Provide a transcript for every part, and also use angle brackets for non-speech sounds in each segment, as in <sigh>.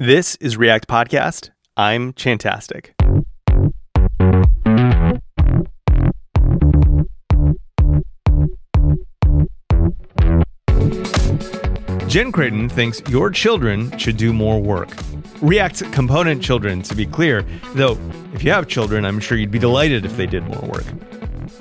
This is React Podcast. I'm Chantastic. Jenn Creighton thinks your children should do more work. React component children, to be clear, though if you have children, I'm sure you'd be delighted if they did more work.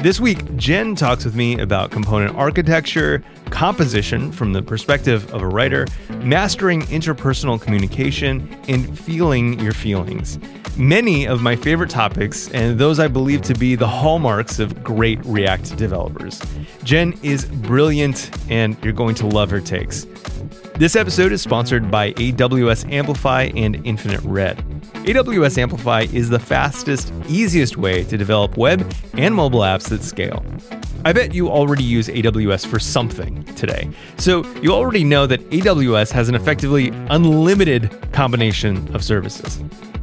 This week, Jenn talks with me about component architecture, composition from the perspective of a writer, mastering interpersonal communication, and feeling your feelings. Many of my favorite topics, and those I believe to be the hallmarks of great React developers. Jenn is brilliant, and you're going to love her takes. This episode is sponsored by AWS Amplify and Infinite Red. AWS Amplify is the fastest, easiest way to develop web and mobile apps that scale. I bet you already use AWS for something today. So you already know that AWS has an effectively unlimited combination of services.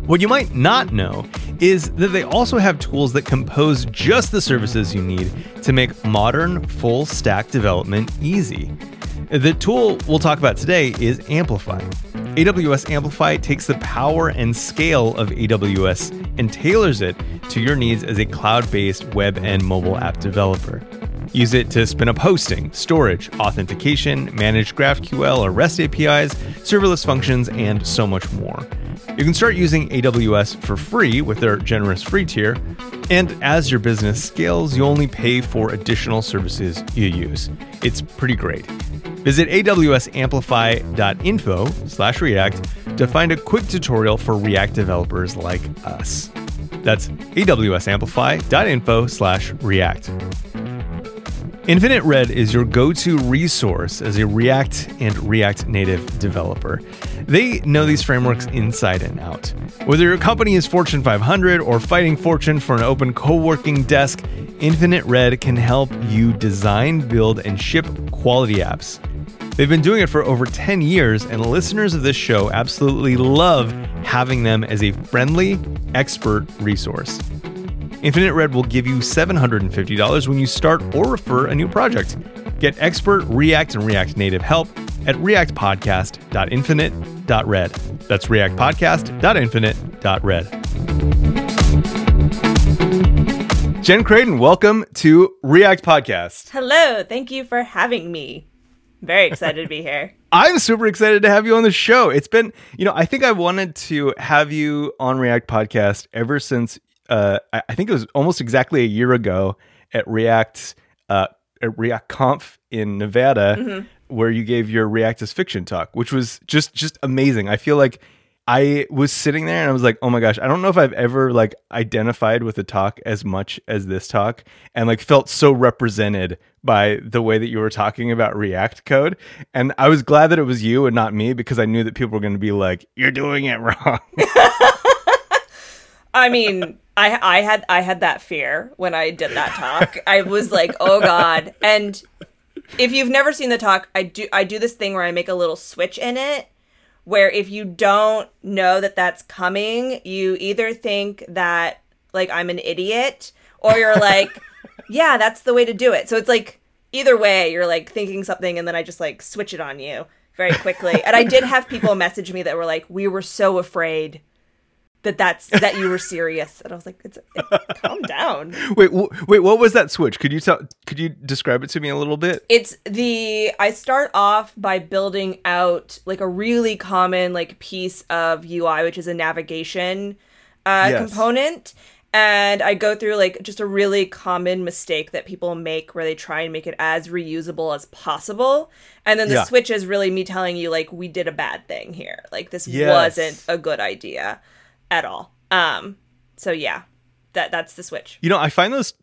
What you might not know is that they also have tools that compose just the services you need to make modern full stack development easy. The tool we'll talk about today is Amplify. Mm-hmm. AWS Amplify takes the power and scale of AWS and tailors it to your needs as a cloud based web and mobile app developer. Use it to spin up hosting, storage, authentication, manage GraphQL or REST APIs, serverless functions, and so much more. You can start using AWS for free with their generous free tier, and as your business scales, you only pay for additional services you use. It's pretty great. Visit awsamplify.info slash react to find a quick tutorial for React developers like us. That's awsamplify.info slash react. Infinite Red is your go to resource as a React and React Native developer. They know these frameworks inside and out. Whether your company is Fortune 500 or fighting Fortune for an open co working desk, Infinite Red can help you design, build, and ship quality apps. They've been doing it for over 10 years, and listeners of this show absolutely love having them as a friendly, expert resource. Infinite Red will give you $750 when you start or refer a new project. Get expert React and React Native help at reactpodcast.infinite.red. That's reactpodcast.infinite.red. Jenn Creighton, welcome to React Podcast. Hello, thank you for having me. Very excited to be here. <laughs> I'm super excited to have you on the show. It's been, you know, I think I wanted to have you on React Podcast ever since uh, I think it was almost exactly a year ago at React uh, at React Conf in Nevada, mm-hmm. where you gave your React as fiction talk, which was just just amazing. I feel like I was sitting there and I was like, oh my gosh, I don't know if I've ever like identified with a talk as much as this talk and like felt so represented by the way that you were talking about React code. And I was glad that it was you and not me because I knew that people were going to be like, you're doing it wrong. <laughs> <laughs> I mean, I I had I had that fear when I did that talk. I was like, "Oh god." And if you've never seen the talk, I do I do this thing where I make a little switch in it where if you don't know that that's coming, you either think that like I'm an idiot or you're like, <laughs> "Yeah, that's the way to do it." So it's like either way, you're like thinking something and then I just like switch it on you very quickly. and I did have people message me that were like, "We were so afraid that that's that you were serious and i was like it's it, calm down wait w- wait what was that switch could you tell could you describe it to me a little bit it's the i start off by building out like a really common like piece of ui which is a navigation uh, yes. component and i go through like just a really common mistake that people make where they try and make it as reusable as possible and then the yeah. switch is really me telling you like we did a bad thing here like this yes. wasn't a good idea at all. Um, so yeah, that that's the switch. You know, I find those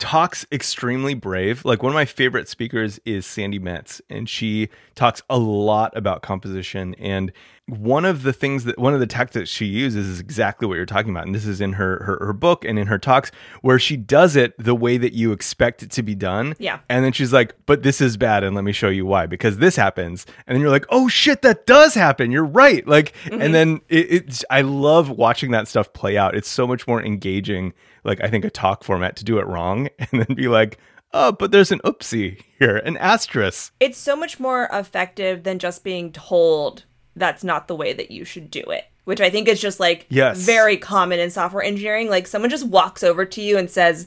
talks extremely brave. Like one of my favorite speakers is Sandi Metz, and she talks a lot about composition. And one of the things that one of the tactics she uses is exactly what you're talking about. And this is in her, her her book and in her talks where she does it the way that you expect it to be done. Yeah. And then she's like, but this is bad, and let me show you why. Because this happens. And then you're like, oh shit, that does happen. You're right. Like, mm-hmm. and then it, it's I love watching that stuff play out. It's so much more engaging, like I think a talk format to do it wrong <laughs> and then be like, oh, but there's an oopsie here, an asterisk. It's so much more effective than just being told that's not the way that you should do it. Which I think is just like Yes. very common in software engineering. Like someone just walks over to you and says,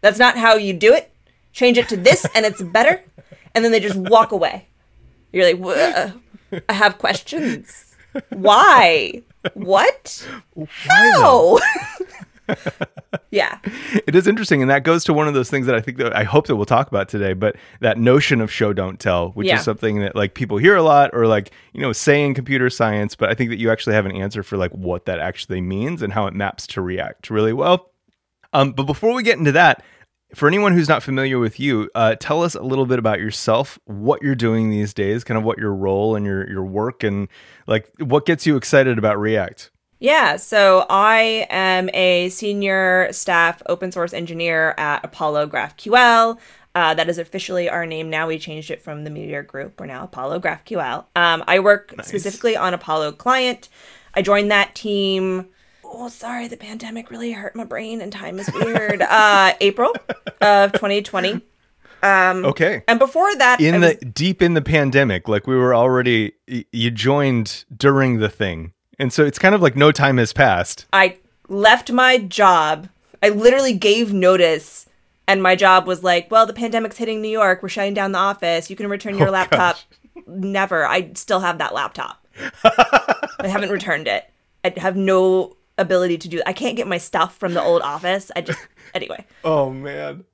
That's not how you do it. Change it to this and it's better. <laughs> And then they just walk away. You're like, I have questions. Why? What? <laughs> How? <laughs> yeah. It is interesting, and that goes to one of those things that I think that I hope that we'll talk about today. But that notion of show don't tell, which Yeah. is something that like people hear a lot, or like you know say in computer science. But I think that you actually have an answer for like what that actually means and how it maps to React really well. Um, but before we get into that, for anyone who's not familiar with you, uh, tell us a little bit about yourself, what you're doing these days, kind of what your role and your your work, and like what gets you excited about React. Yeah, so I am a senior staff open source engineer at Apollo GraphQL. Uh, that is officially our name now. We changed it from the Meteor Group. We're now Apollo GraphQL. Um, I work specifically on Apollo Client. I joined that team. Oh, sorry, the pandemic really hurt my brain and time is weird. <laughs> uh, April of 2020. Okay. And before that, in was- the deep in the pandemic like we were already you joined during the thing and so it's kind of like no time has passed I left my job. I literally gave notice, and my job was like, "Well, the pandemic's hitting New York. We're shutting down the office. You can return your Oh, laptop." Never. I still have that laptop. <laughs> I haven't returned it. I have no ability to do. I can't get my stuff from the old office. I just anyway. oh man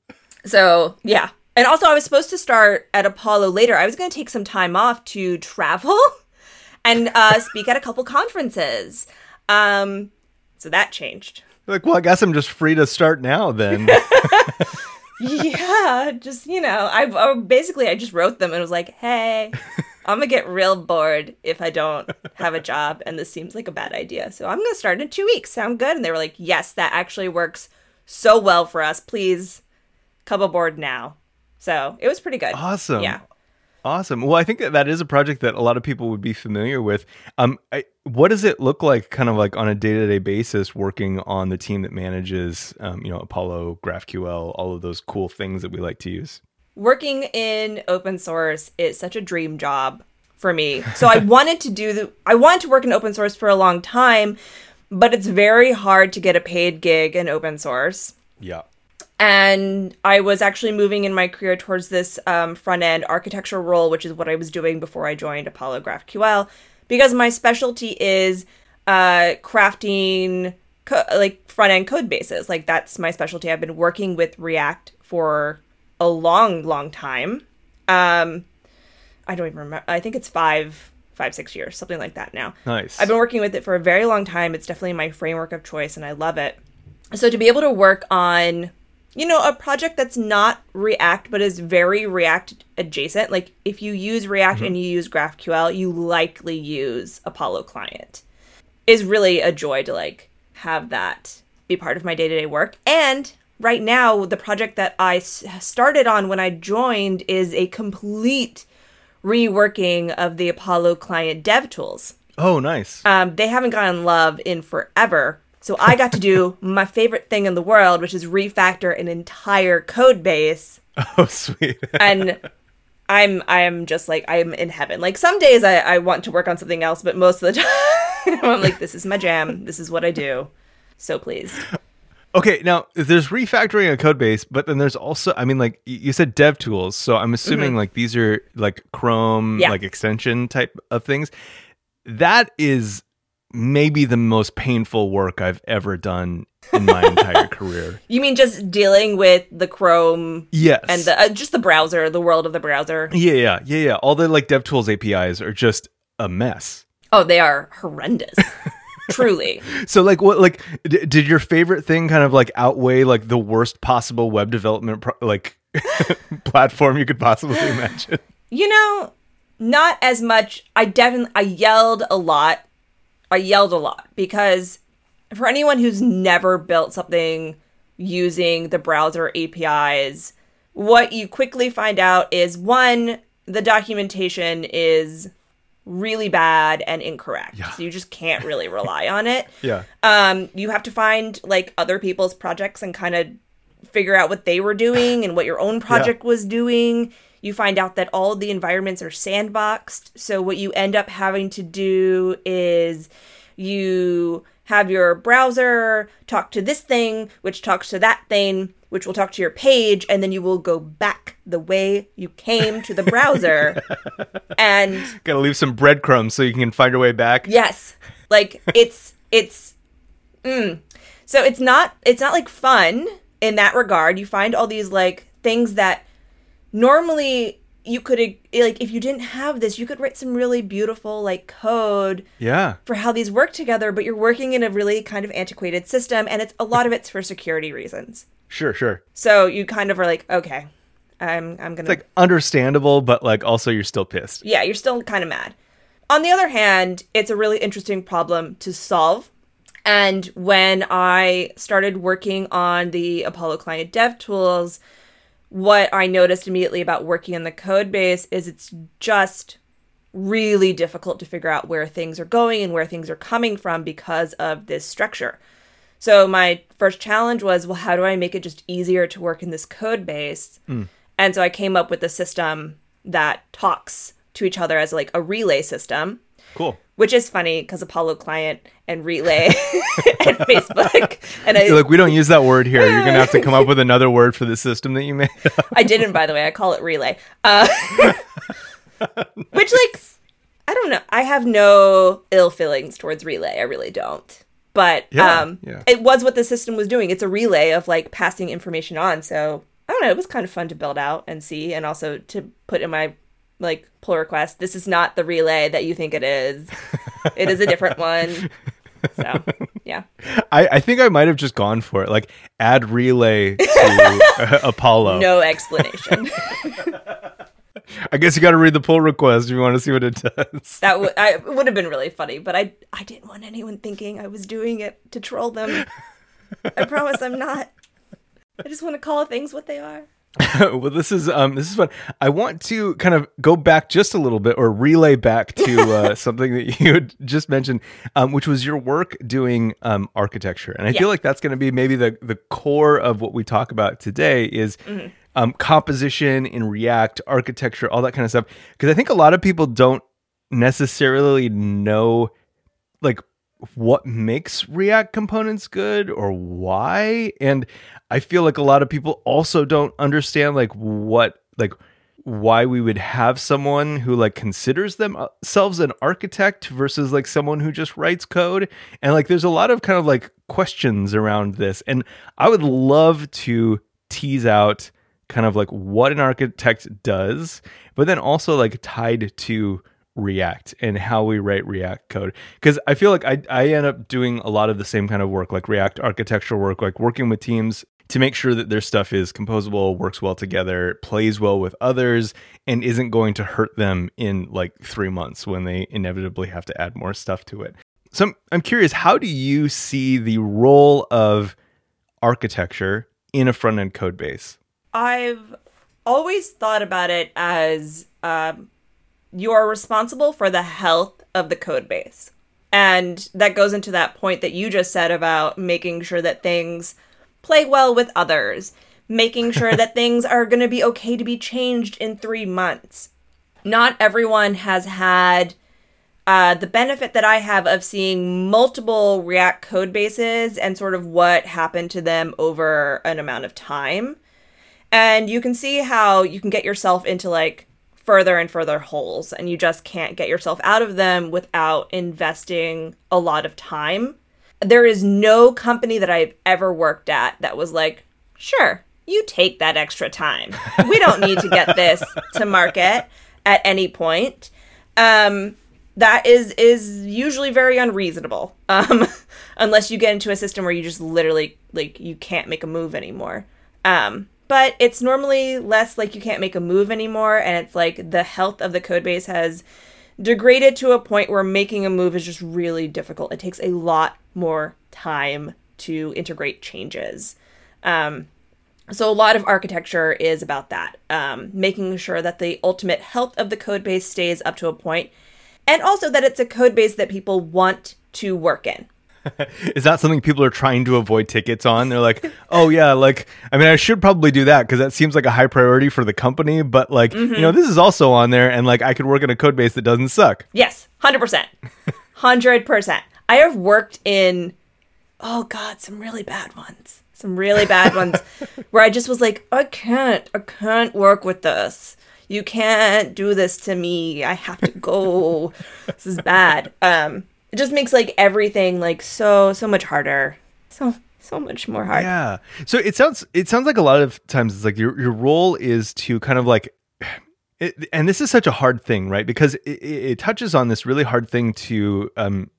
So yeah. And also, I was supposed to start at Apollo later. I was going to take some time off to travel <laughs> and uh, speak at a couple conferences. Um, so that changed. like well i guess i'm just free to start now then <laughs> yeah, just you know, I, I basically I just wrote them and was like, "Hey, I'm gonna get real bored if I don't have a job, and this seems like a bad idea. So I'm gonna start in two weeks. Sound good?" And they were like, "Yes, that actually works so well for us. Please come aboard now." So it was pretty good. awesome Yeah. Awesome well i think that that is a project that a lot of people would be familiar with um I, what does it look like kind of like on a day-to-day basis working on the team that manages um, you know apollo graphql all of those cool things that we like to use working in open source is such a dream job for me. So I <laughs> wanted to do the I wanted to work in open source for a long time, but it's very hard to get a paid gig in open source. yeah And I was actually moving in my career towards this um, front end architecture role, which is what I was doing before I joined Apollo GraphQL, because my specialty is uh, crafting co- like front end code bases. Like that's my specialty. I've been working with React for a long, long time. Um, I don't even remember. I think it's five, five, six years, something like that now. nice I've been working with it for a very long time. It's definitely my framework of choice and I love it. So to be able to work on, you know, a project that's not React but is very React adjacent, like if you use React and you use GraphQL, you likely use Apollo client. Is really a joy to like have that be part of my day-to-day work. And right now, the project that I s- started on when I joined is a complete reworking of the Apollo client dev tools. oh nice Um, they haven't gotten love in forever. So I got to do my favorite thing in the world, which is refactor an entire code base. <laughs> oh sweet And I'm I'm just like I'm in heaven. Like some days I, I want to work on something else, but most of the <laughs> time I'm like, this is my jam. This is what I do. So pleased. Okay, now there's refactoring a code base, but then there's also, I mean, like you said, dev tools. So I'm assuming like these are like Chrome, Mm-hmm. Yeah. like extension type of things. That is maybe the most painful work I've ever done in my entire <laughs> career. You mean just dealing with the Chrome Yes, and the uh, just the browser, the world of the browser? yeah, yeah, yeah, yeah. All the like dev tools APIs are just a mess. Oh, they are horrendous. <laughs> Truly. So like what like d- did your favorite thing kind of like outweigh like the worst possible web development pro- like <laughs> platform you could possibly imagine? You know, not as much. I definitely I yelled a lot. I yelled a lot because for anyone who's never built something using the browser APIs, what you quickly find out is one, the documentation is really bad and incorrect. Yeah. So you just can't really rely on it. <laughs> Yeah. Um, you have to find like other people's projects and kind of figure out what they were doing and what your own project was doing. You find out that all of the environments are sandboxed. So what you end up having to do is you have your browser talk to this thing, which talks to that thing, which will talk to your page, and then you will go back the way you came to the browser. <laughs> and Gotta leave some breadcrumbs so you can find your way back. yes, like it's it's mm. so it's not it's not like fun in that regard. You find all these like things that normally you could eh, like if you didn't have this, you could write some really beautiful like code Yeah. for how these work together, but you're working in a really kind of antiquated system, and it's a lot of it's for security reasons. Sure, sure. So you kind of are like, okay, I'm I'm gonna It's like understandable, but like also you're still pissed. yeah, you're still kind of mad. On the other hand, it's a really interesting problem to solve. And when I started working on the Apollo Client Dev Tools, what I noticed immediately about working in the code base is it's just really difficult to figure out where things are going and where things are coming from because of this structure. So my first challenge was, well, how do I make it just easier to work in this code base? Hmm. And so I came up with a system that talks to each other as like a relay system, Cool. which is funny because Apollo client and relay <laughs> and Facebook. And I, like, we don't use that word here. You're gonna have to come up with another word for the system that you made. I didn't, by the way. I call it relay. Uh, <laughs> which, like, I don't know. I have no ill feelings towards relay. I really don't. But Yeah, um, yeah. it was what the system was doing. It's a relay of like passing information on. So I don't know. It was kind of fun to build out and see, and also to put in my like pull request. This is not the relay that you think it is. <laughs> it is a different one. So yeah. I, I think I might have just gone for it. Like add relay to <laughs> uh, Apollo. No explanation. <laughs> I guess you got to read the pull request if you want to see what it does. That would I it would have been really funny, but I I didn't want anyone thinking I was doing it to troll them. I promise I'm not. I just want to call things what they are. <laughs> well, this is um this is fun. I want to kind of go back just a little bit or relay back to uh, <laughs> something that you had just mentioned, um, which was your work doing um, architecture, and I Yeah. feel like that's going to be maybe the the core of what we talk about today is. Um, composition in React, architecture, all that kind of stuff. Because I think a lot of people don't necessarily know like what makes React components good or why. And I feel like a lot of people also don't understand like what like why we would have someone who like considers themselves an architect versus like someone who just writes code and like there's a lot of kind of like questions around this and I would love to tease out kind of like what an architect does but then also like tied to React and how we write React code. Because I feel like I, I end up doing a lot of the same kind of work, like React architectural work, like working with teams to make sure that their stuff is composable, works well together, plays well with others, and isn't going to hurt them in like three months when they inevitably have to add more stuff to it. So I'm, I'm curious, how do you see the role of architecture in a front end code base? I've always thought about it as um, you are responsible for the health of the code base. And that goes into that point that you just said about making sure that things play well with others, making sure that <laughs> things are going to be okay to be changed in three months. Not everyone has had uh, the benefit that I have of seeing multiple React code bases and sort of what happened to them over an amount of time. And you can see how you can get yourself into like further and further holes, and you just can't get yourself out of them without investing a lot of time. There is no company that I've ever worked at that was like, sure, you take that extra time. We don't need to get this to market at any point. Um, that is is usually very unreasonable. Um, <laughs> unless you get into a system where you just literally like you can't make a move anymore. Um, but it's normally less like you can't make a move anymore, and it's like the health of the code base has degraded to a point where making a move is just really difficult. It takes a lot more time to integrate changes. Um, so a lot of architecture is about that, um, making sure that the ultimate health of the code base stays up to a point, and also that it's a code base that people want to work in. <laughs> Is that something people are trying to avoid tickets on? They're like, oh yeah, like I mean, I should probably do that because that seems like a high priority for the company. But like, you know, this is also on there, and like I could work in a code base that doesn't suck. Yes, 100%. 100%. I have worked in, oh God, some really bad ones. Some really bad <laughs> ones where I just was like, I can't, I can't work with this. You can't do this to me. I have to go. this is bad. Um, it just makes like everything like so, so much harder. So, so much more hard. Yeah. So it sounds it sounds like a lot of times it's like your your role is to kind of like it, and this is such a hard thing, right? Because it, it, touches on this really hard thing to um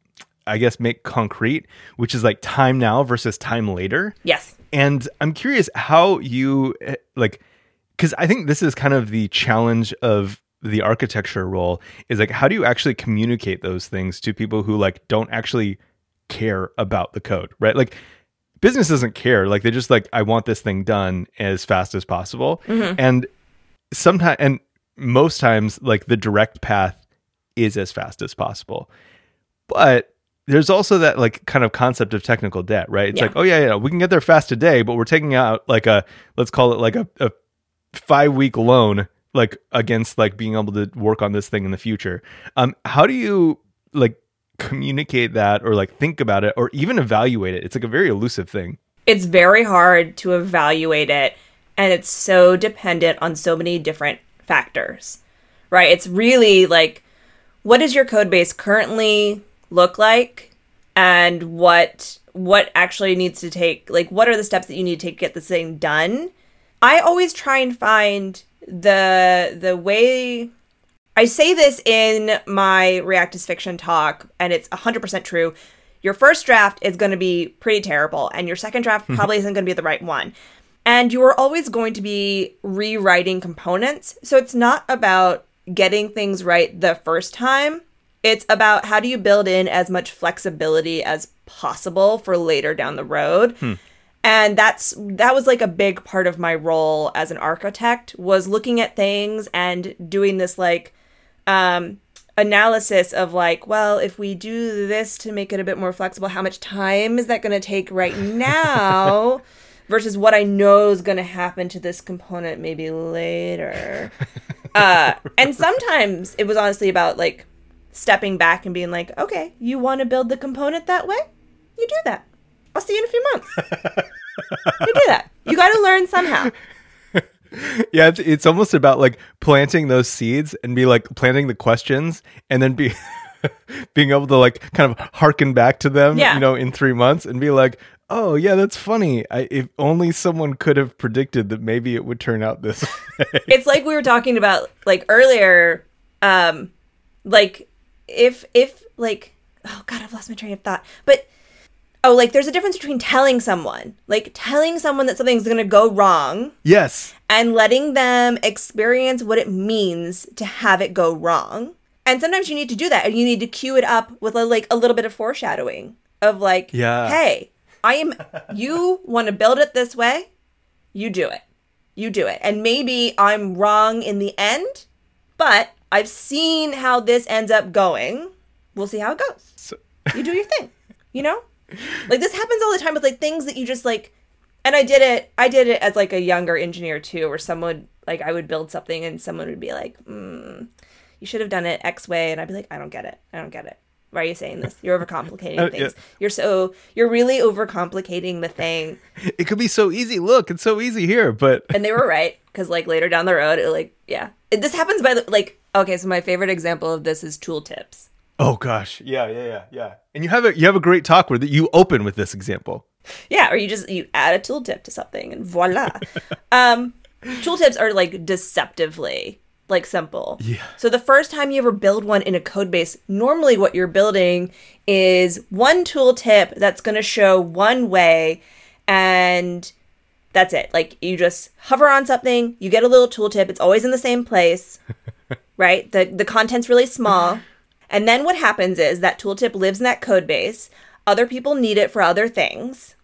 I guess make concrete, which is like time now versus time later. Yes. And I'm curious how you eh, like because I think this is kind of the challenge of the architecture role is like how do you actually communicate those things to people who like don't actually care about the code, right? Like business doesn't care. Like they just like I want this thing done as fast as possible. Mm-hmm. And sometimes and most times like the direct path is as fast as possible. But there's also that like kind of concept of technical debt, right? It's Yeah. like, oh yeah, yeah, we can get there fast today, but we're taking out like a let's call it like a, a five week loan like against like being able to work on this thing in the future. Um, how do you like communicate that or like think about it or even evaluate it? It's like a very elusive thing. it's very hard to evaluate it and it's so dependent on so many different factors right it's really like what does your code base currently look like and what what actually needs to take like what are the steps that you need to take to get this thing done i always try and find the the way I say this in my React is Fiction talk, and it's 100% true. Your first draft is going to be pretty terrible, and your second draft <laughs> probably isn't going to be the right one. And you are always going to be rewriting components. So it's not about getting things right the first time. It's about how do you build in as much flexibility as possible for later down the road hmm. And that's that was like a big part of my role as an architect was looking at things and doing this like um analysis of like well if we do this to make it a bit more flexible how much time is that going to take right <laughs> now versus what i know is going to happen to this component maybe later. Uh and sometimes it was honestly about like stepping back and being like okay you want to build the component that way? You do that i'll see you in a few months you do that. You got to learn somehow. <laughs> Yeah, it's, it's almost about like planting those seeds and be like planting the questions and then be <laughs> being able to like kind of harken back to them, Yeah. you know, in three months and be like, oh yeah, that's funny. I, if only someone could have predicted that maybe it would turn out this <laughs> way. It's like we were talking about like earlier um like if if like oh god, I've lost my train of thought. But oh, like there's a difference between telling someone, like telling someone that something's going to go wrong yes. and letting them experience what it means to have it go wrong. And sometimes you need to do that and you need to cue it up with a, like a little bit of foreshadowing of like, Yeah. hey, I am you <laughs> want to build it this way, you do it. You do it. And maybe I'm wrong in the end, but I've seen how this ends up going. We'll see how it goes. So- You do your thing. You know? <laughs> Like this happens all the time with like things that you just like and I did it I did it as like a younger engineer too, where someone like I would build something and someone would be like, mm, you should have done it X way and I'd be like, I don't get it. I don't get it. Why are you saying this? You're overcomplicating <laughs> yeah. things. You're so you're really overcomplicating the thing. It could be so easy. Look, it's so easy here, but and they were right because like later down the road it like yeah it, this happens by the like okay so my favorite example of this is tooltips oh gosh, yeah, yeah, yeah, yeah. And you have a you have a great talk where that you open with this example. yeah or you just you add a tooltip to something and voila <laughs> um tooltips are like deceptively like simple Yeah. so the first time you ever build one in a code base normally what you're building is one tooltip that's going to show one way and that's it like you just hover on something you get a little tooltip it's always in the same place <laughs> right the the content's really small and then what happens is that tooltip lives in that code base other people need it for other things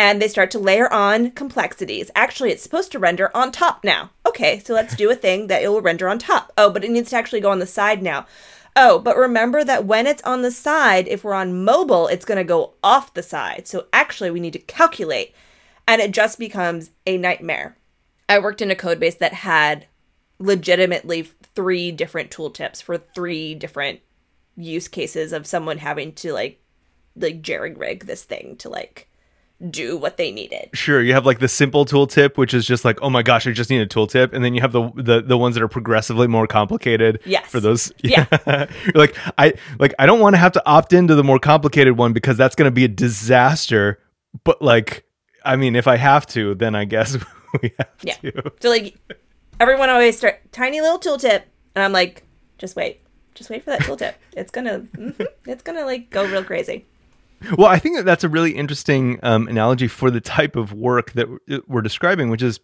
and they start to layer on complexities. Actually, it's supposed to render on top now. Okay, so let's do a <laughs> thing that it will render on top. Oh, but it needs to actually go on the side now. Oh, but remember that when it's on the side, if we're on mobile, it's going to go off the side. So actually, we need to calculate. And it just becomes a nightmare. I worked in a code base that had legitimately three different tooltips for three different use cases of someone having to like like jerry rig this thing to like do what they needed. Sure, you have like the simple tooltip, which is just like, oh my gosh, I just need a tooltip, and then you have the the, the ones that are progressively more complicated. Yes. For those, <laughs> Yeah. You're like I like I don't want to have to opt into the more complicated one because that's going to be a disaster. But like, I mean, if I have to, then I guess <laughs> we have Yeah. to. So like everyone always start tiny little tooltip, and I'm like, just wait, just wait for that tooltip. It's gonna, mhm, it's gonna like go real crazy. Well, I think that that's a really interesting um, analogy for the type of work that we're describing, which is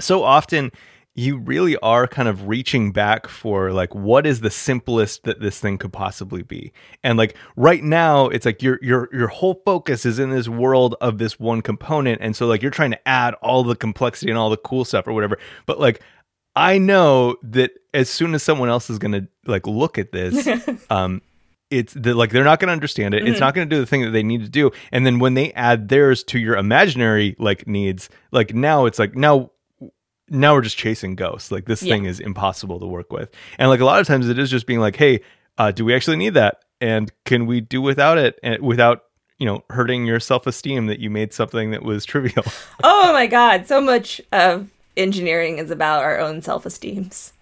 so often you really are kind of reaching back for like what is the simplest that this thing could possibly be and like right now it's like your your your whole focus is in this world of this one component and so like you're trying to add all the complexity and all the cool stuff or whatever but like i know that as soon as someone else is going to like look at this <laughs> um it's the, like they're not going to understand it. It's not going to do the thing that they need to do. And then when they add theirs to your imaginary like needs, like now it's like now now we're just chasing ghosts. Like this Yeah. thing is impossible to work with. And like a lot of times it is just being like, hey, uh, do we actually need that? And can we do without it and without you know hurting your self esteem that you made something that was trivial? <laughs> Oh my god, so much of engineering is about our own self esteems.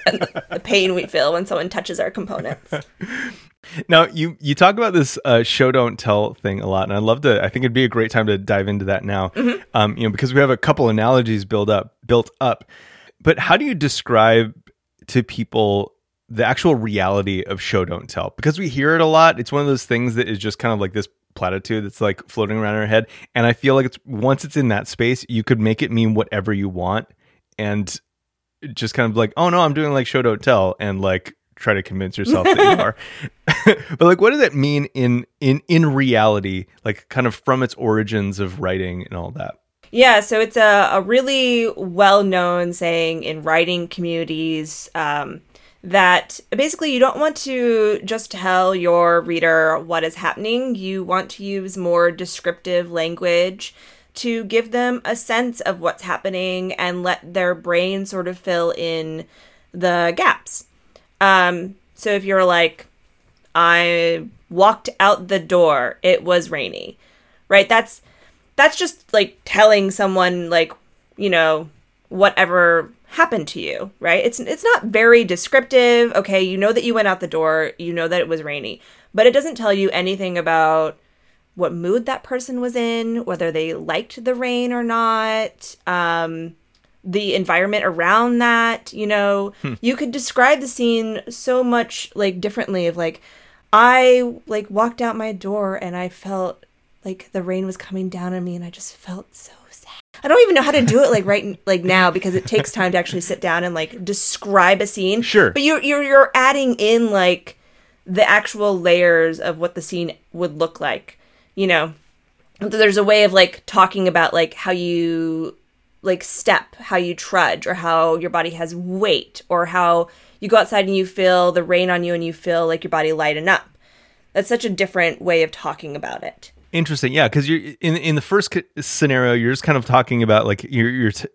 <laughs> and the pain we feel when someone touches our components. <laughs> Now you you talk about this uh, show don't tell thing a lot, and I love to. I think it'd be a great time to dive into that now. Um, you know, because we have a couple analogies built up built up. But how do you describe to people the actual reality of show don't tell? Because we hear it a lot. It's one of those things that is just kind of like this platitude that's like floating around our head, and I feel like it's once it's in that space, you could make it mean whatever you want, and just kind of like, oh no, I'm doing like show don't tell, and like try to convince yourself that you <laughs> are. <laughs> but like, what does that mean in in in reality? Like, kind of from its origins of writing and all that. Yeah, so it's a, a really well known saying in writing communities um, that basically you don't want to just tell your reader what is happening. You want to use more descriptive language to give them a sense of what's happening and let their brain sort of fill in the gaps. Um, so if you're like, I walked out the door, it was rainy, right? That's that's just like telling someone like you know whatever happened to you right? It's it's not very descriptive. Okay you know that you went out the door you know that it was rainy but it doesn't tell you anything about what mood that person was in whether they liked the rain or not um the environment around that you know? You could describe the scene so much like differently of like i like walked out my door and i felt like the rain was coming down on me and i just felt so i don't even know how to do it like right like now because it takes time to actually sit down and like describe a scene Sure. but you're you're, you're adding in like the actual layers of what the scene would look like you know there's a way of like talking about like how you like step, how you trudge, or how your body has weight, or how you go outside and you feel the rain on you and you feel like your body lighten up. That's such a different way of talking about it. Interesting, yeah. Because you're in in the first scenario, you're just kind of talking about like you're you're t-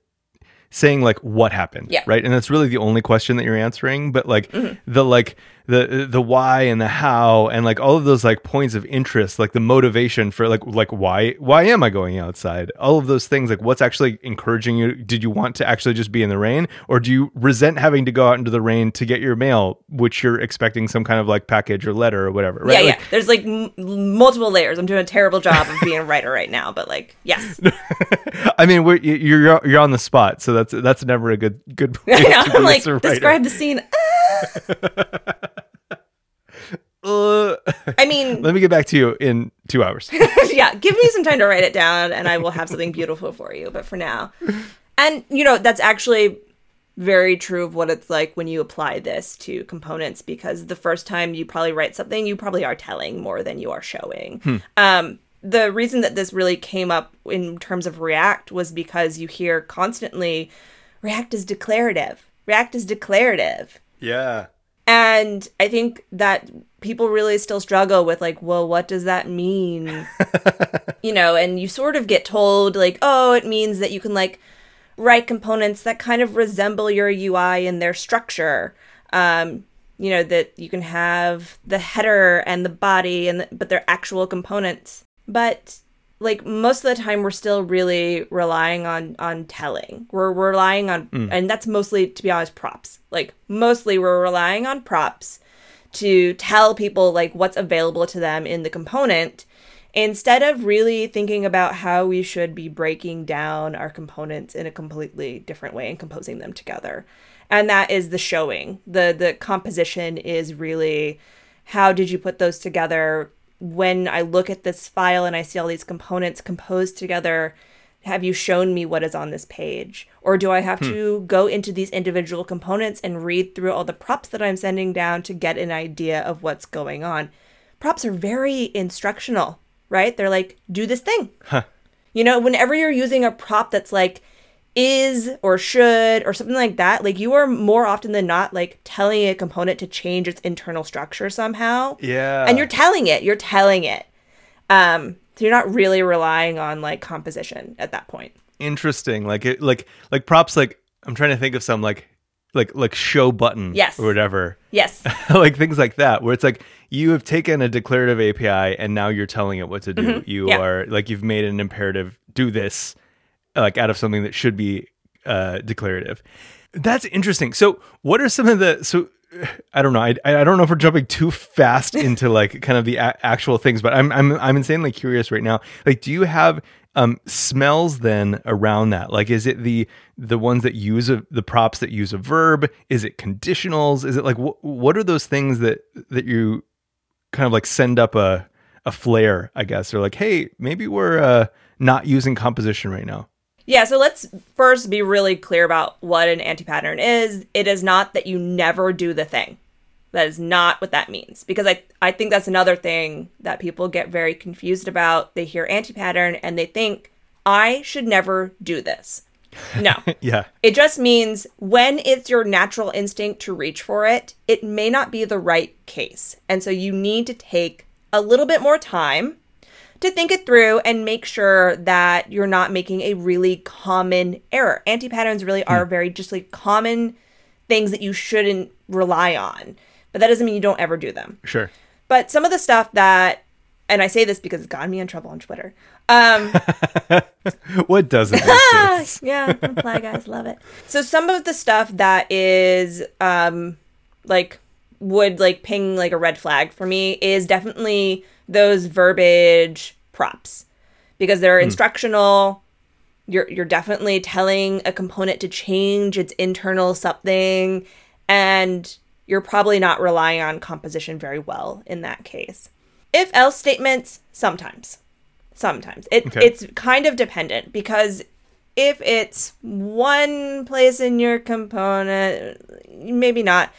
saying like what happened, Yeah. right? And that's really the only question that you're answering. But like mm-hmm. the like the the why and the how and like all of those like points of interest, like the motivation for like like why why am I going outside? All of those things, like what's actually encouraging you? Did you want to actually just be in the rain, or do you resent having to go out into the rain to get your mail, which you're expecting some kind of like package or letter or whatever, right? Yeah, Like, yeah. There's like m- multiple layers. I'm doing a terrible job of being a writer right now, but like, yes. <laughs> I mean, you're you're on the spot, so that's that's never a good good. <laughs> Way I know. to be I'm like, describe the scene. <laughs> Uh, I <laughs> mean, let me get back to you in two hours. <laughs> yeah, give me some time to write it down and I will have something beautiful for you. But for now, and you know, that's actually very true of what it's like when you apply this to components because the first time you probably write something, you probably are telling more than you are showing. Um, the reason that this really came up in terms of React was because you hear constantly React is declarative. React is declarative. yeah. And I think that people really still struggle with like, well, what does that mean? <laughs> you know, and you sort of get told like, oh, it means that you can like write components that kind of resemble your UI in their structure. Um, you know that you can have the header and the body and the, but they're actual components. But like most of the time we're still really relying on on telling we're relying on mm. and that's mostly to be honest props like mostly we're relying on props to tell people like what's available to them in the component instead of really thinking about how we should be breaking down our components in a completely different way and composing them together. And that is the showing. The the composition is really how did you put those together? When I look at this file and I see all these components composed together, have you shown me what is on this page? Or do I have hmm. to go into these individual components and read through all the props that I'm sending down to get an idea of what's going on? Props are very instructional, right? They're like, do this thing. Huh. You know, whenever you're using a prop that's like, is or should or something like that, like you are more often than not like telling a component to change its internal structure somehow. Yeah. And you're telling it, you're telling it. Um, so you're not really relying on like composition at that point. Interesting. Like it like like props like I'm trying to think of some like like like show button yes. or whatever. Yes. <laughs> like things like that where it's like you have taken a declarative API and now you're telling it what to do. Mm-hmm. You yeah. are like you've made an imperative do this like out of something that should be uh, declarative. That's interesting. So, what are some of the so? I don't know. I, I don't know if we're jumping too fast into like kind of the a- actual things, but I'm I'm I'm insanely curious right now. Like, do you have um, smells then around that? Like, is it the the ones that use a, the props that use a verb? Is it conditionals? Is it like wh- what are those things that that you kind of like send up a a flare? I guess or like, hey, maybe we're uh, not using composition right now. Yeah, so let's first be really clear about what an anti pattern is. It is not that you never do the thing. That is not what that means. Because I, I think that's another thing that people get very confused about. They hear anti pattern and they think, I should never do this. No. <laughs> yeah. It just means when it's your natural instinct to reach for it, it may not be the right case. And so you need to take a little bit more time to think it through and make sure that you're not making a really common error. Anti patterns really are hmm. very just like common things that you shouldn't rely on, but that doesn't mean you don't ever do them. Sure. But some of the stuff that, and I say this because it's gotten me in trouble on Twitter. Um, <laughs> what doesn't? <laughs> yeah, reply guys love it. So some of the stuff that is um, like would like ping like a red flag for me is definitely those verbiage props because they're mm. instructional. You're you're definitely telling a component to change its internal something and you're probably not relying on composition very well in that case. If else statements sometimes. Sometimes. It okay. it's kind of dependent because if it's one place in your component, maybe not.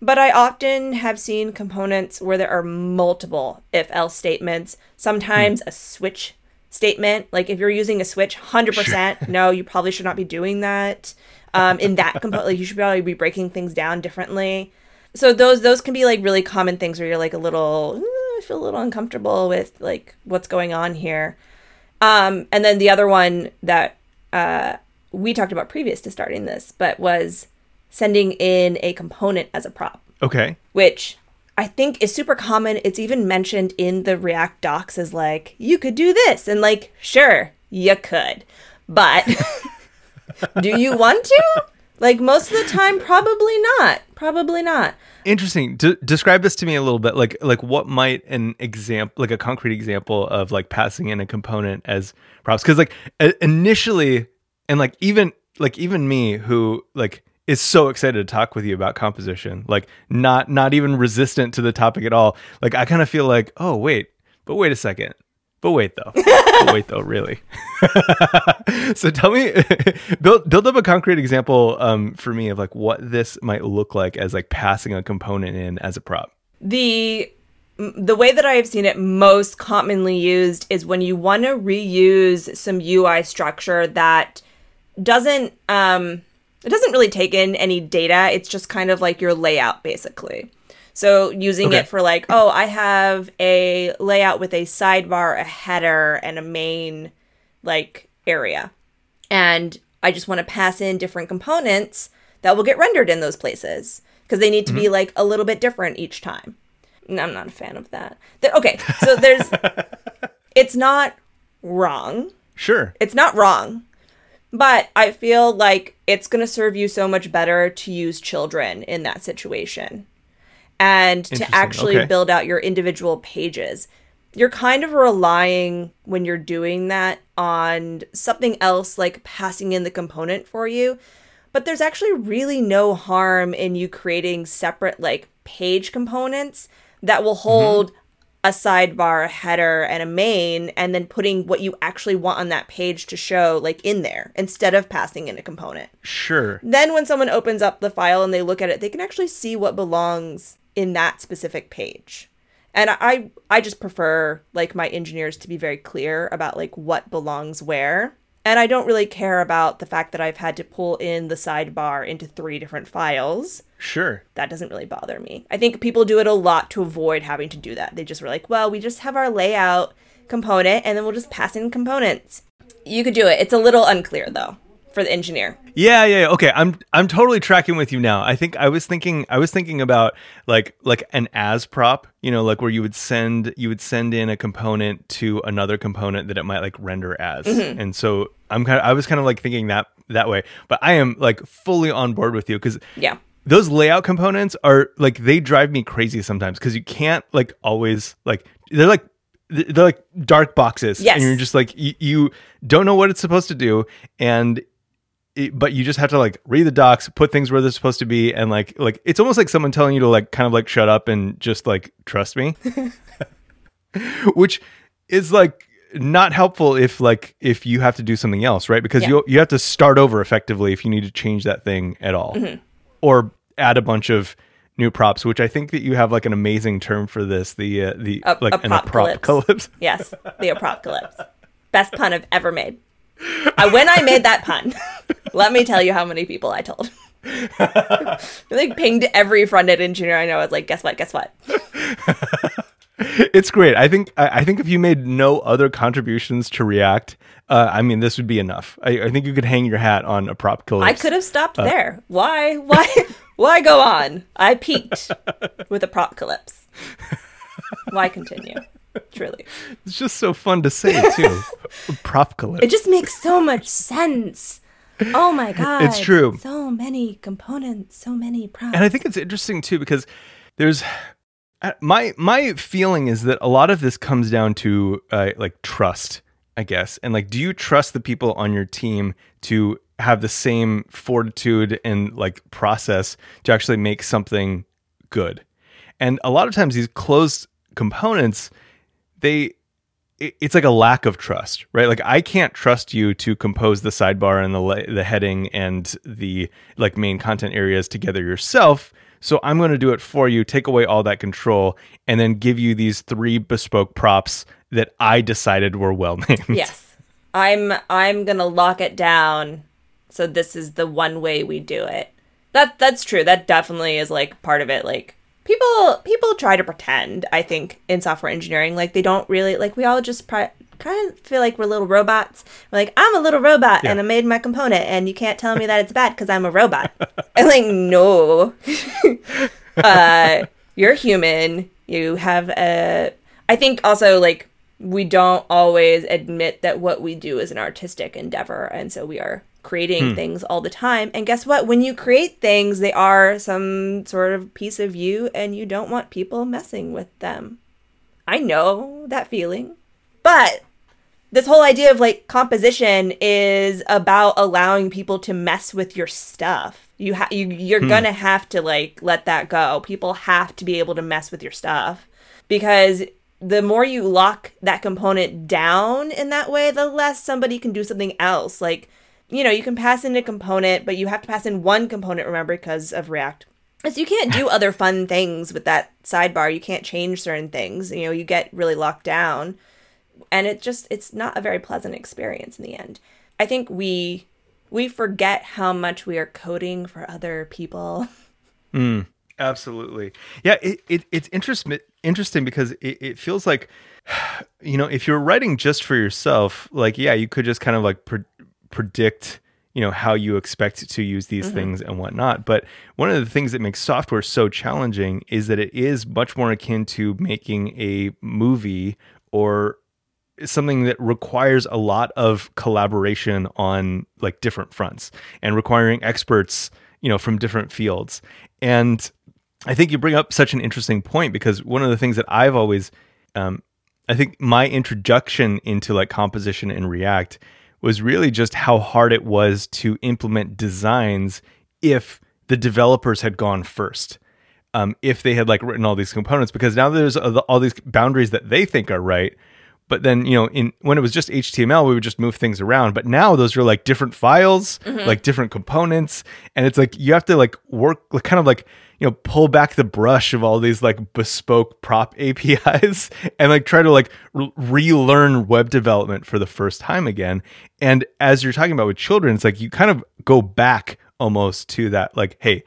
But I often have seen components where there are multiple if else statements, sometimes hmm. a switch statement. Like if you're using a switch, 100%, sure. no, you probably should not be doing that. Um, in that component, like you should probably be breaking things down differently. So those those can be like really common things where you're like a little, I feel a little uncomfortable with like what's going on here. Um, and then the other one that uh, we talked about previous to starting this, but was sending in a component as a prop. Okay. Which I think is super common. It's even mentioned in the React docs as like, you could do this. And like, sure, you could. But <laughs> do you want to? Like most of the time, probably not. Probably not. Interesting. D- describe this to me a little bit. Like, like what might an example, like a concrete example of like passing in a component as props? Because like initially, and like even like even me who like is so excited to talk with you about composition. Like not not even resistant to the topic at all. Like I kind of feel like, oh wait, but wait a second. But wait though. <laughs> but wait though, really. <laughs> so tell me <laughs> build build up a concrete example um, for me of like what this might look like as like passing a component in as a prop. The the way that I have seen it most commonly used is when you want to reuse some UI structure that doesn't um it doesn't really take in any data. It's just kind of like your layout, basically. So using Okay. it for like, oh, I have a layout with a sidebar, a header, and a main like area. And I just want to pass in different components that will get rendered in those places because they need to be mm-hmm. like a little bit different each time. And I'm not a fan of that. The- okay, so there's <laughs> it's not wrong. Sure. It's not wrong. But I feel like it's going to serve you so much better to use children in that situation and to actually okay. build out your individual pages. You're kind of relying when you're doing that on something else like passing in the component for you. But there's actually really no harm in you creating separate like page components that will mm-hmm. hold a sidebar, a header, and a main, and then putting what you actually want on that page to show like in there instead of passing in a component. Sure. Then when someone opens up the file and they look at it, they can actually see what belongs in that specific page. And I I just prefer like my engineers to be very clear about like what belongs where. And I don't really care about the fact that I've had to pull in the sidebar into three different files. Sure. That doesn't really bother me. I think people do it a lot to avoid having to do that. They just were like, well, we just have our layout component and then we'll just pass in components. You could do it. It's a little unclear though for the engineer. Yeah, yeah, yeah. Okay, I'm I'm totally tracking with you now. I think I was thinking I was thinking about like like an as prop, you know, like where you would send you would send in a component to another component that it might like render as. Mm-hmm. And so I'm kind of I was kind of like thinking that that way. But I am like fully on board with you cuz Yeah. Those layout components are like they drive me crazy sometimes because you can't like always like they're like they're like dark boxes Yes. and you're just like you, you don't know what it's supposed to do and it, but you just have to like read the docs put things where they're supposed to be and like like it's almost like someone telling you to like kind of like shut up and just like trust me <laughs> which is like not helpful if like if you have to do something else right because Yeah. you you have to start over effectively if you need to change that thing at all Mm-hmm. Or add a bunch of new props which i think that you have like an amazing term for this the uh, the A- like an apropcalypse <laughs> Yes, the apocalypse. Best pun I've ever made. I, when I made that pun, <laughs> let me tell you how many people I told. <laughs> I like pinged every front end engineer I know. I was like, guess what? Guess what? it's great i think I, I think if you made no other contributions to react uh, i mean this would be enough I, I think you could hang your hat on apropcalypse. I could have stopped there. Why? Why? <laughs> Why go on? I peaked <laughs> with apropcalypse. Why continue? Truly, it's just so fun to say too <laughs> prop collapse. it just makes so much sense. Oh my god, It's true. So many components, so many props. and I think it's interesting too because there's uh, my my feeling is that a lot of this comes down to uh, like trust, I guess, and like, do you trust the people on your team to have the same fortitude and like process to actually make something good? And a lot of times these closed components, they it's like a lack of trust, right? Like I can't trust you to compose the sidebar and the the heading and the like main content areas together yourself. So I'm going to do it for you, take away all that control, and then give you these three bespoke props that I decided were well named. Yes. I'm I'm going to lock it down so this is the one way we do it. That that's true. That definitely is like part of it like people people try to pretend, I think in software engineering like they don't really like we all just pri- kind of feel like we're little robots. We're like I'm a little robot and I made my component and you can't tell me that it's bad cuz I'm a robot. <laughs> and like no. <laughs> uh you're human. You have a I think also like we don't always admit that what we do is an artistic endeavor and so we are creating hmm. things all the time. And guess what? When you create things they are some sort of piece of you and you don't want people messing with them. I know that feeling. But this whole idea of like composition is about allowing people to mess with your stuff. You ha- you you're hmm. gonna have to like let that go. People have to be able to mess with your stuff. Because the more you lock that component down in that way the less somebody can do something else like you know you can pass in a component but you have to pass in one component remember because of react so you can't do <laughs> other fun things with that sidebar you can't change certain things you know you get really locked down and it just it's not a very pleasant experience in the end i think we we forget how much we are coding for other people. <laughs> Mm. Absolutely. Yeah, it, it it's interest, interesting because it, it feels like, <sighs> you know, if you're writing just for yourself, like, yeah, you could just kind of like pre- predict, you know, how you expect to use these mm-hmm. things and whatnot. But one of the things that makes software so challenging is that it is much more akin to making a movie or something that requires a lot of collaboration on like different fronts and requiring experts you know from different fields and i think you bring up such an interesting point because one of the things that i've always um, i think my introduction into like composition in react was really just how hard it was to implement designs if the developers had gone first um, if they had like written all these components because now there's all these boundaries that they think are right but then you know in when it was just html we would just move things around. But now those are like different files mm-hmm. like different components. And it's like you have to like work like kind of like you know pull back the brush of all these like bespoke prop <laughs> apis and like try to like re- relearn web development for the first time again. And as you're talking about with children it's like you kind of go back almost to that like hey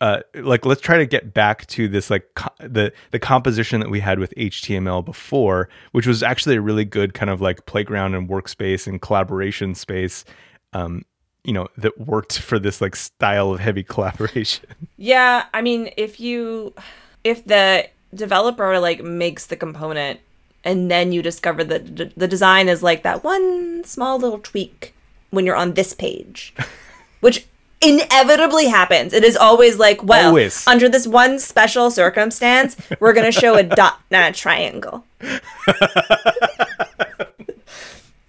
uh, like let's try to get back to this like co- the the composition that we had with HTML before, which was actually a really good kind of like playground and workspace and collaboration space, um, you know, that worked for this like style of heavy <laughs> collaboration. Yeah, I mean, if you if the developer like makes the component and then you discover that d- the design is like that one small little tweak when you're on this page, <laughs> which inevitably happens. It is always like, well, Always. under this one special circumstance, we're going to show a <laughs> dot, not a triangle.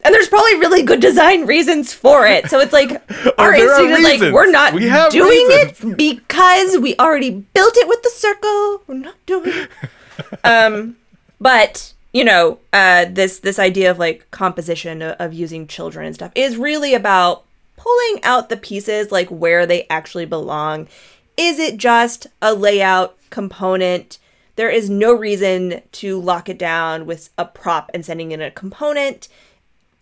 And there's probably really good design reasons for it. So it's like <laughs> our instinct is like we're not We doing reasons. it <laughs> because we already built it with the circle. We're not doing it. um, but you know, uh, this this idea of like composition of, of using children and stuff is really about pulling out the pieces like where they actually belong. Is it just a layout component? There is no reason to lock it down with a prop and sending in a component.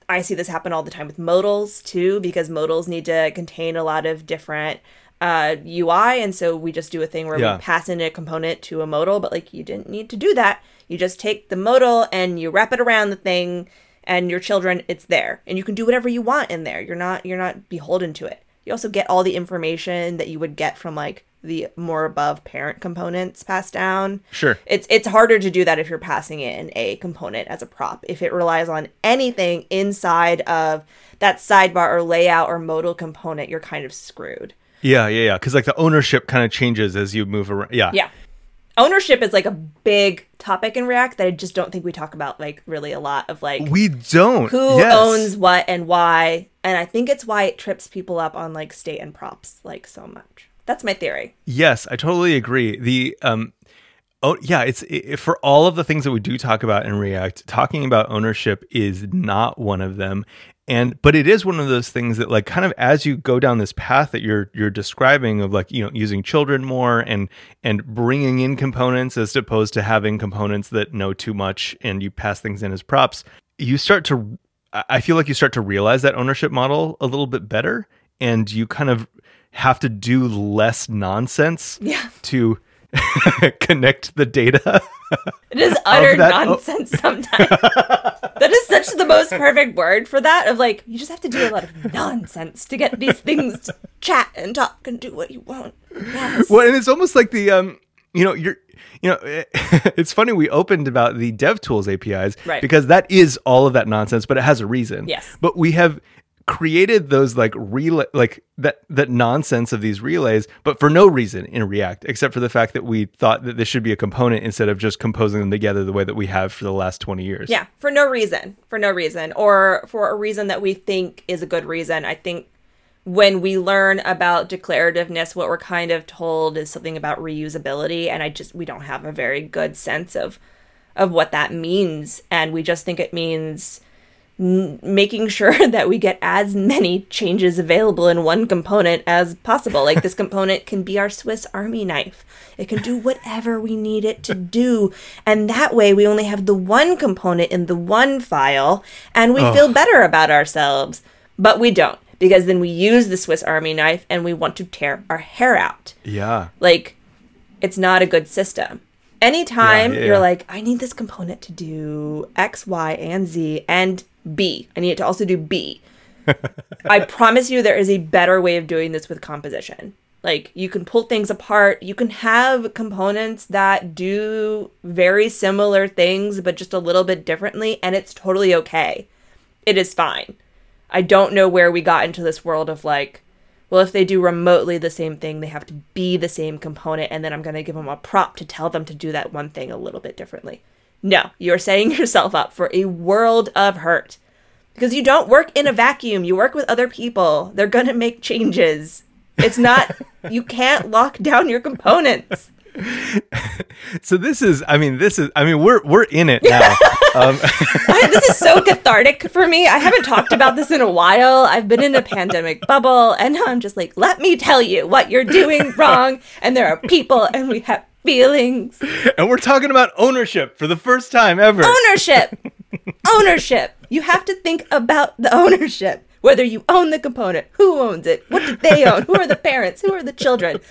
I see this happen all the time with modals too, because modals need to contain a lot of different uh, UI, and so we just do a thing where Yeah. we pass in a component to a modal, but like you didn't need to do that. You just take the modal and you wrap it around the thing, and your children, it's there, and you can do whatever you want in there. You're not you're not beholden to it. You also get all the information that you would get from like the more above parent components passed down. Sure. It's it's harder to do that if you're passing in a component as a prop. If it relies on anything inside of that sidebar or layout or modal component, you're kind of screwed. Yeah, yeah, yeah. Because like the ownership kind of changes as you move around. Yeah. Yeah. Ownership is like a big topic in React that I just don't think we talk about like really a lot of like We don't. who Yes. owns what and why. And I think it's why it trips people up on like state and props like so much. That's my theory. Yes, I totally agree. The um oh yeah, it's it, for all of the things that we do talk about in React, talking about ownership is not one of them. And but it is one of those things that like kind of as you go down this path that you're you're describing of like, you know, using children more and and bringing in components as opposed to having components that know too much and you pass things in as props, you start to I feel like you start to realize that ownership model a little bit better and you kind of have to do less nonsense <laughs> Yeah. to <laughs> connect the data. It is utter that- oh. nonsense sometimes. <laughs> that is such the most perfect word for that of like you just have to do a lot of nonsense to get these things to chat and talk and do what you want. Yes. well, and it's almost like the um you know, you're you know, <laughs> it's funny we opened about the DevTools APIs Right. because that is all of that nonsense, but it has a reason. Yes. But we have created those like relay like that that nonsense of these relays but for no reason in react except for the fact that we thought that this should be a component instead of just composing them together the way that we have for the last 20 years Yeah, for no reason. For no reason. Or for a reason that we think is a good reason. I think when we learn about declarativeness, what we're kind of told is something about reusability. And I just, we don't have a very good sense of, of what that means. And we just think it means n- making sure <laughs> that we get as many changes available in one component as possible. Like this <laughs> component can be our Swiss Army knife. It can do whatever we need it to do. And that way we only have the one component in the one file and we feel better about ourselves. But we don't because then we use the Swiss Army knife and we want to tear our hair out. Yeah. Like, it's not a good system. Anytime Yeah, yeah, you're like, I need this component to do X, Y, and Z, and B. I need it to also do B. I <laughs> promise you, there is a better way of doing this with composition. Like, you can pull things apart. You can have components that do very similar things, but just a little bit differently, and it's totally okay. It is fine. I don't know where we got into this world of like, well, if they do remotely the same thing, they have to be the same component, and then I'm going to give them a prop to tell them to do that one thing a little bit differently. No, you're setting <laughs> yourself up for a world of hurt because you don't work in a vacuum. You work with other people. They're going to make changes. It's not, <laughs> you can't lock down your components. <laughs> So this is, I mean, this is, I mean, we're we're in it now. um, I- this is so cathartic for me. I haven't talked about this in a while. I've been in a pandemic bubble, and now I'm just like, let me tell you what you're doing wrong. And there are people, and we have feelings. and we're talking about ownership for the first time ever. Ownership. <laughs> ownership. You have to think about the ownership. Whether you own the component, who owns it, what do they own, who are the parents, who are the children,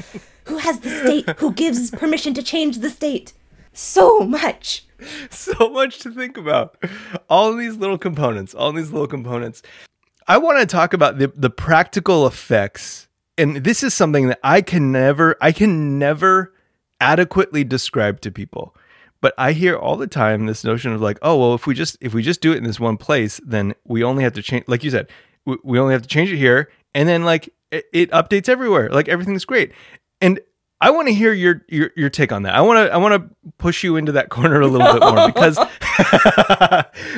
who has the state, who gives permission to change the state. So much. so much to think about. All these little components, all these little components. I want to talk about the the practical effects. And this is something that I can never I can never adequately describe to people. But I hear all the time this notion of like, oh, well, if we just if we just do it in this one place, then we only have to change like you said, we, we only have to change it here and then like it, it updates everywhere. Like everything's great. And I want to hear your, your your take on that. I want to I want to push you into that <laughs> corner a little bit more because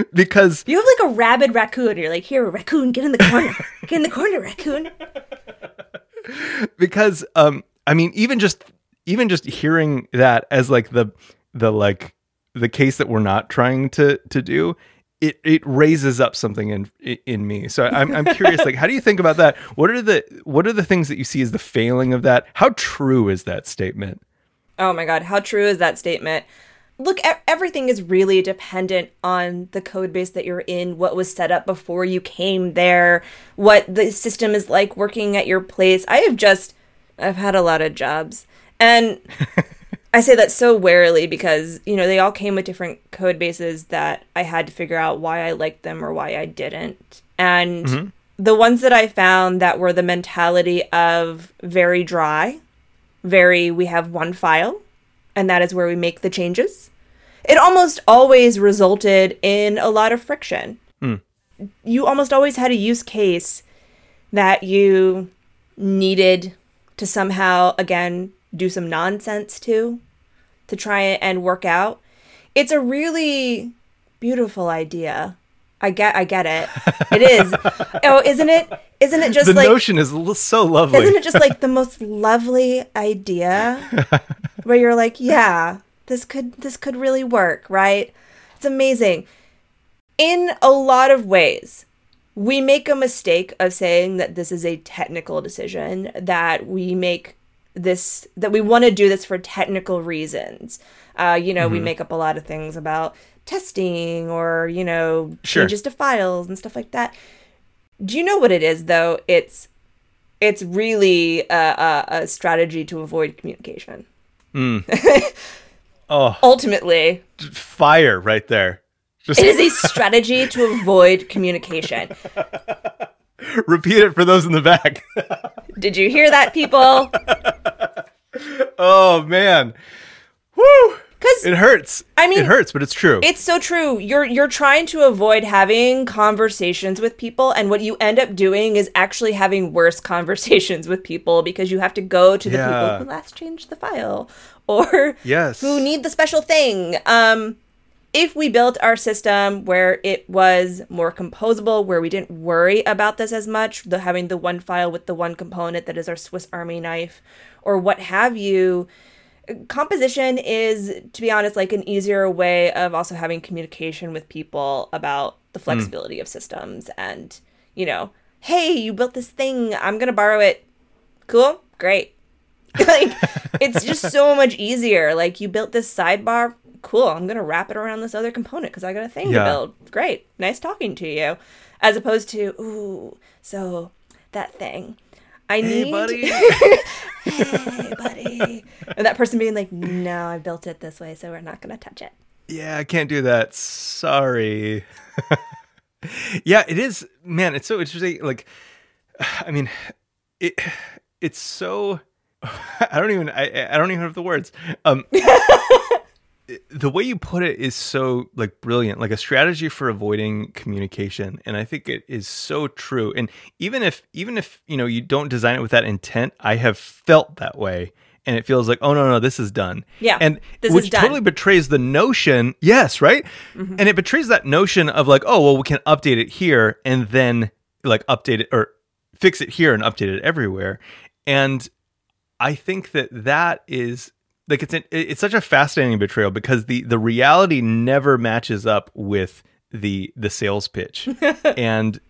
<laughs> because You have like a rabid raccoon. You're like, here, raccoon, get in the corner. Get in the corner, raccoon. <laughs> because um I mean even just even just hearing that as like the the like the case that we're not trying to to do it it raises up something in in me. So I'm I'm curious like how do you think about that? What are the what are the things that you see as the failing of that? How true is that statement? Oh my God, how true is that statement? Look, everything is really dependent on the code base that you're in, what was set up before you came there, what the system is like working at your place. I have just, I've had a lot of jobs. And I say that so warily because, you know, they all came with different code bases that I had to figure out why I liked them or why I didn't. And mm-hmm. the ones that I found that were the mentality of very dry, very we have one file and that is where we make the changes it almost always resulted in a lot of friction. Hmm. You almost always had a use case that you needed to somehow again do some nonsense to to try it and work out it's a really beautiful idea i get i get it it is <laughs> oh isn't it isn't it just the like The notion is l- so lovely. isn't it just like the most lovely idea <laughs> where you're like, yeah, this could this could really work, right? It's amazing. In a lot of ways, we make a mistake of saying that this is a technical decision, that we make this that we want to do this for technical reasons. Uh, you know, we make up a lot of things about testing or, you know, Sure. changes to files and stuff like that. Do you know what it is though? It's it's really a, a, a strategy to avoid communication. Mm. <laughs> oh, Ultimately, fire right there. Just it is a strategy to avoid communication. <laughs> <laughs> repeat it for those in the back. <laughs> Did you hear that, people? <laughs> oh man. Woo! Because It hurts. I mean, it hurts, but it's true. It's so true. You're you're trying to avoid having conversations with people and what you end up doing is actually having worse conversations with people because you have to go to the Yeah. people who last changed the file or Yes. who need the special thing. Um if we built our system where it was more composable, where we didn't worry about this as much, the having the one file with the one component that is our Swiss Army knife or what have you, composition is to be honest like an easier way of also having communication with people about the hmm. flexibility of systems and you know hey you built this thing i'm gonna borrow it. Cool great. <laughs> Like it's just so much easier. Like you built this sidebar cool i'm gonna wrap it around this other component because i got a thing Yeah. to build great nice talking to you as opposed to ooh so that thing. I Hey, need buddy. <laughs> hey, buddy. And that person being like, no, I built it this way, so we're not going to touch it. yeah, I can't do that. Sorry. <laughs> yeah, it is. Man, it's so interesting. Like, <sighs> I mean, it <sighs> it's so. <laughs> I don't even. I I don't even have the words. Um. The way you put it is so like brilliant like a strategy for avoiding communication and i think it is so true and even if even if you know you don't design it with that intent i have felt that way and it feels like oh no no this is done. Yeah, and this is which totally betrays the notion yes right? Mm-hmm. and it betrays that notion of like oh well we can update it here and then like update it or fix it here and update it everywhere. And I think that that is like it's an, it's such a fascinating betrayal because the the reality never matches up with the the sales pitch, <laughs> and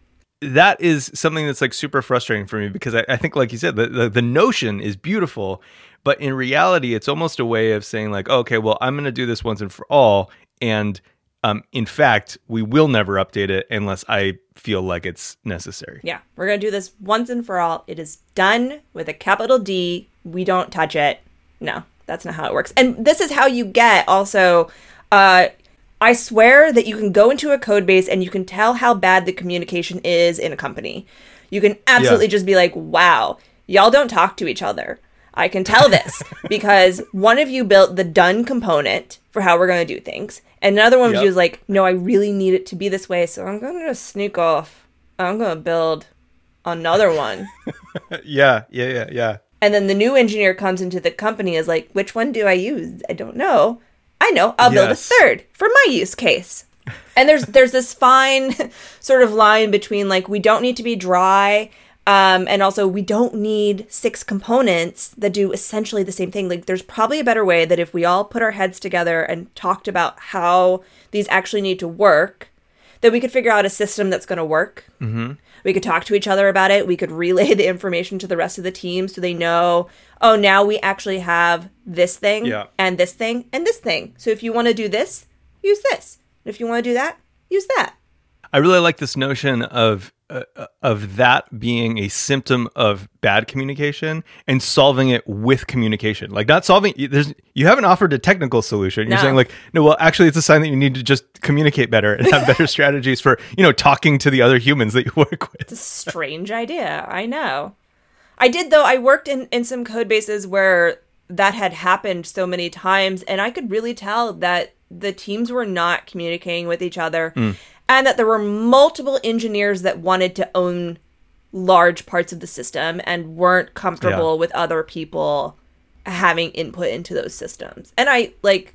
that is something that's like super frustrating for me because I, I think like you said the, the the notion is beautiful, but in reality it's almost a way of saying like okay well I'm going to do this once and for all and um, in fact we will never update it unless I feel like it's necessary. Yeah, we're going to do this once and for all. It is done with a capital D. We don't touch it. No, that's not how it works. And this is how you get also. Uh, I swear that you can go into a code base and you can tell how bad the communication is in a company. You can absolutely Yeah. just be like, wow, y'all don't talk to each other. I can tell this <laughs> because one of you built the done component for how we're going to do things. And another one of Yep. you was like, no, I really need it to be this way. So I'm going to sneak off. I'm going to build another one. <laughs> yeah, yeah, yeah, yeah. And then the new engineer comes into the company is like, which one do I use? I don't know. I know. I'll build a third for my use case. And there's there's this fine <laughs> sort of line between like we don't need to be dry um, and also we don't need six components that do essentially the same thing. Like there's probably a better way that if we all put our heads together and talked about how these actually need to work, that we could figure out a system that's going to work. Mm-hmm. We could talk to each other about it. We could relay <laughs> the information to the rest of the team so they know, oh, now we actually have this thing Yeah. and this thing and this thing. So if you want to do this, use this. And if you want to do that, use that. I really like this notion of uh, of that being a symptom of bad communication and solving it with communication. Like not solving there's you haven't offered a technical solution. You're No. saying like no, well actually it's a sign that you need to just communicate better and have better <laughs> strategies for, you know, talking to the other humans that you <laughs> work with. It's a strange idea. I know. I did though. I worked in in some code bases where that had happened so many times, and I could really tell that the teams were not communicating with each other, and that there were multiple engineers that wanted to own large parts of the system and weren't comfortable Yeah. with other people having input into those systems. And I like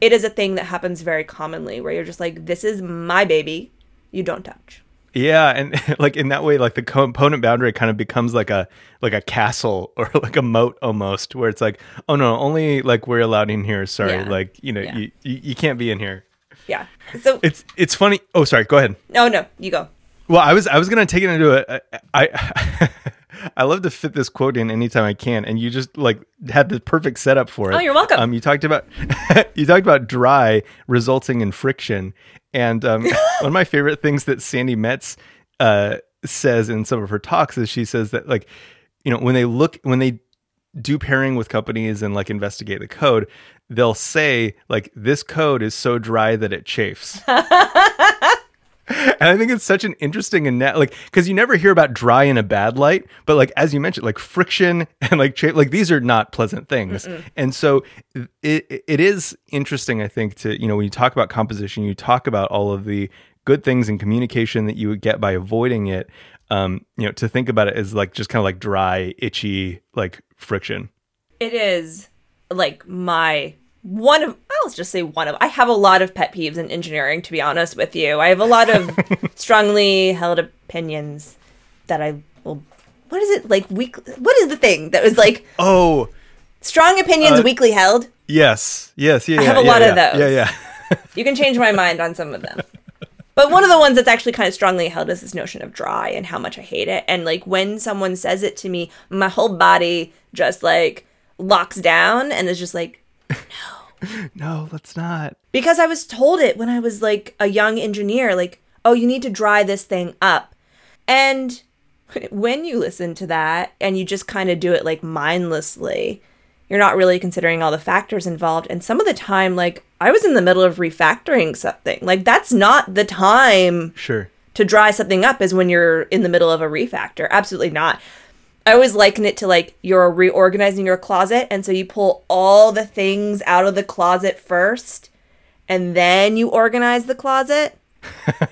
it is a thing that happens very commonly where you're just like, this is my baby, you don't touch. Yeah, and <laughs> like in that way, like the component boundary kind of becomes like a like a castle <laughs> or like a moat almost, where it's like, oh no, only like we're allowed in here. Sorry, Yeah. like you know, Yeah. you, you you can't be in here. Yeah. So It's it's funny. Oh, sorry. Go ahead. no, no, you go. Well, I was I was gonna take it into a I <laughs> I love to fit this quote in anytime I can, and you just like had the perfect setup for it. Oh, you're welcome. Um, you talked about <laughs> you talked about dry resulting in friction, and um, <laughs> one of my favorite things that Sandi Metz uh, says in some of her talks is she says that like you know when they look when they do pairing with companies and like investigate the code, they'll say like this code is so dry that it chafes. <laughs> And I think it's such an interesting and net like because you never hear about dry in a bad light, but like as you mentioned, like friction <laughs> and like cha- like these are not pleasant things. And so it it is interesting, I think, to you know when you talk about composition, you talk about all of the good things in communication that you would get by avoiding it. Um, you know, to think about it as like just kind of like dry, itchy, like friction. It is like my one of I'll just say one of I have a lot of pet peeves in engineering to be honest with you. I have a lot of <laughs> strongly held opinions that I will what is it like week what is the thing that was like Oh, strong opinions Uh, weakly held? yes, yes, yeah. I have yeah, a lot yeah, of yeah. those. Yeah, yeah. You can change my mind on some of them. <laughs> But one of the ones that's actually kind of strongly held is this notion of dry and how much I hate it. And like when someone says it to me, my whole body just like locks down and is just like No, <laughs> no, let's not. because I was told it when I was like a young engineer, like, oh, you need to dry this thing up. And <laughs> when you listen to that and you just kind of do it like mindlessly, you're not really considering all the factors involved. And some of the time, like I was in the middle of refactoring something. Like that's not the time Sure. to dry something up is when you're in the middle of a refactor. Absolutely not. I always liken it to like you're reorganizing your closet, and so you pull all the things out of the closet first, and then you organize the closet.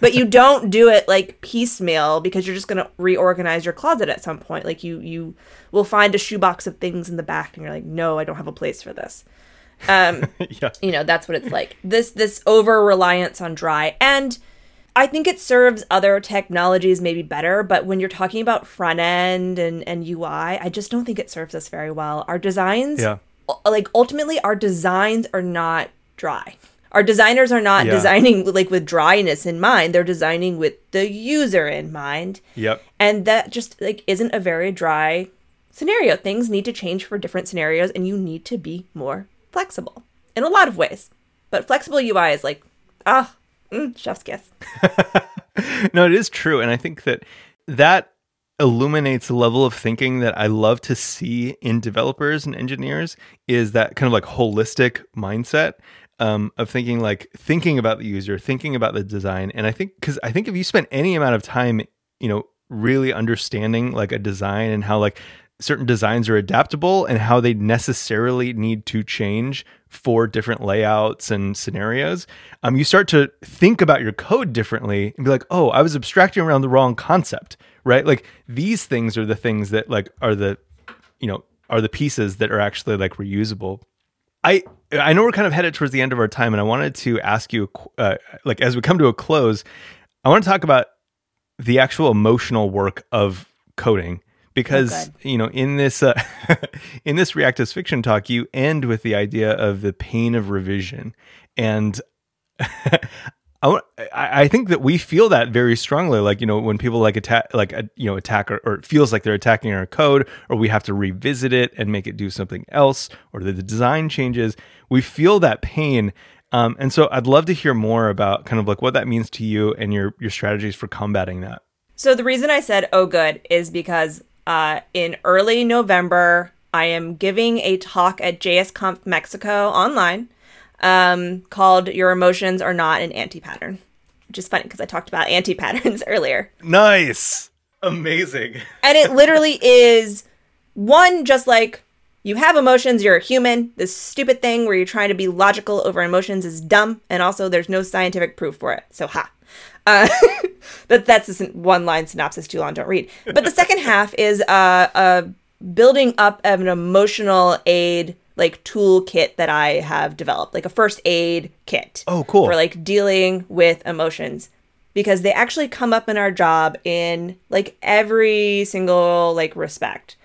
But you don't do it like piecemeal because you're just gonna reorganize your closet at some point. Like you you will find a shoebox of things in the back, and you're like, no, I don't have a place for this. Um, <laughs> yeah. you know that's what it's like this this over reliance on dry and i think it serves other technologies maybe better but when you're talking about front end and and ui i just don't think it serves us very well our designs Yeah. like ultimately our designs are not dry our designers are not Yeah. designing like with dryness in mind. They're designing with the user in mind. Yep. and that just like isn't a very dry scenario. Things need to change for different scenarios and you need to be more flexible in a lot of ways. But flexible ui is like ah mm, chef's kiss. <laughs> No, it is true, and I think that that illuminates a level of thinking that I love to see in developers and engineers is that kind of like holistic mindset um, of thinking like thinking about the user, thinking about the design, and I think because I think if you spend any amount of time, you know, really understanding like a design and how like certain designs are adaptable and how they necessarily need to change for different layouts and scenarios um, you start to think about your code differently and be like oh i was abstracting around the wrong concept right? Like these things are the things that like are the you know are the pieces that are actually like reusable I I know we're kind of headed towards the end of our time, and I wanted to ask you, uh, like, as we come to a close, I want to talk about the actual emotional work of coding because good. you know in this uh, <laughs> in this React is Fiction talk, you end with the idea of the pain of revision, and <laughs> I, I think that we feel that very strongly. Like you know, when people like attack, like uh, you know, attack or, or it feels like they're attacking our code, or we have to revisit it and make it do something else, or the, the design changes. We feel that pain, um, and so I'd love to hear more about kind of like what that means to you and your your strategies for combating that. so the reason i said oh good is because uh, in early november i am giving a talk at jsconf mexico online um, called your emotions are not an anti-pattern which is funny because i talked about <laughs> anti-patterns <laughs> earlier Nice, amazing. And it literally is one, just like you have emotions, you're a human. This stupid thing where you're trying to be logical over emotions is dumb. And also, there's no scientific proof for it. So, ha. Uh, <laughs> that, that's just one line synopsis, too long, don't read. But the second half is uh, a building up of an emotional aid like toolkit that I have developed, like a first aid kit. Oh, cool. For like dealing with emotions because they actually come up in our job in like every single like respect.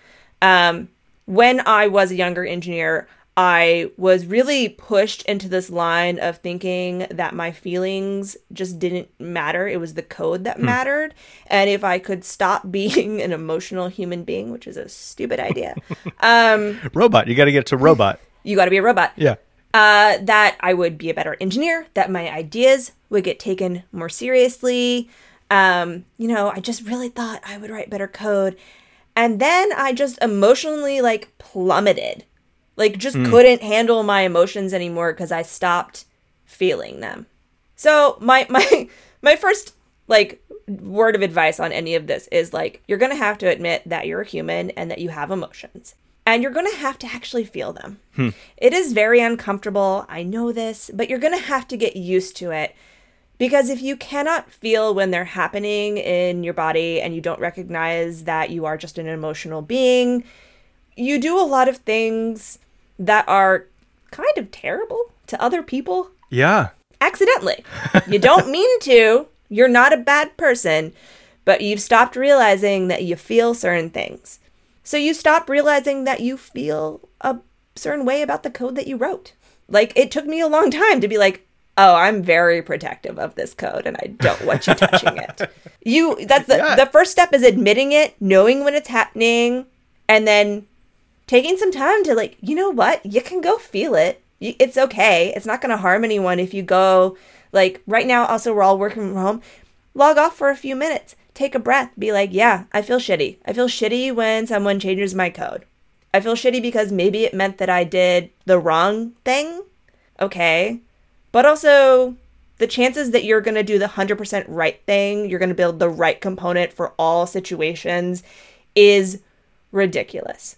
Um, when I was a younger engineer, I was really pushed into this line of thinking that my feelings just didn't matter. It was the code that mattered. And if I could stop <laughs> being an emotional human being, which is a stupid idea, <laughs> um, Robot, you got to get to robot. <laughs> you got to be a robot Yeah. uh, that I would be a better engineer, that my ideas would get taken more seriously. Um, you know, I just really thought I would write better code. And then I just emotionally like plummeted. Like just hmm. couldn't handle my emotions anymore because I stopped feeling them. So my <laughs> my my first like word of advice on any of this is like you're going to have to admit that you're a human and that you have emotions. And you're going to have to actually feel them. Hmm. It is very uncomfortable. I know this, but you're going to have to get used to it. Because if you cannot feel when they're happening in your body and you don't recognize that you are just an emotional being, you do a lot of things that are kind of terrible to other people Yeah. accidentally. <laughs> you don't mean to. You're not a bad person, but you've stopped realizing that you feel certain things. So you stop realizing that you feel a certain way about the code that you wrote. Like it took me a long time to be like, "Oh, I'm very protective of this code and I don't want you touching it." <laughs> You that's the Yeah. the first step is admitting it, knowing when it's happening, and then taking some time to like you know what you can go feel it it's okay it's not going to harm anyone if you go like right now also we're all working from home log off for a few minutes take a breath. Be like, yeah, I feel shitty. I feel shitty when someone changes my code. I feel shitty because maybe it meant that I did the wrong thing. Okay. But also, the chances that you're going to do the 100% right thing, you're going to build the right component for all situations is ridiculous.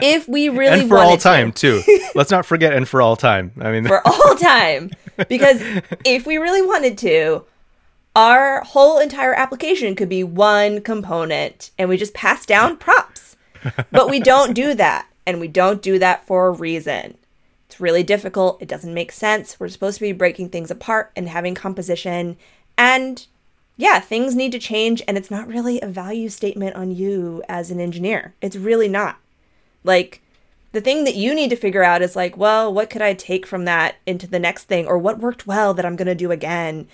If we really and for all time to. too. <laughs> Let's not forget and for all time. I mean for all time. Because if we really wanted to, our whole entire application could be one component and we just pass down props. But we don't do that. And we don't do that for a reason. It's really difficult. It doesn't make sense. We're supposed to be breaking things apart and having composition. And yeah, things need to change. And it's not really a value statement on you as an engineer. It's really not. Like, the thing that you need to figure out is like, well, what could I take from that into the next thing? Or what worked well that I'm going to do again?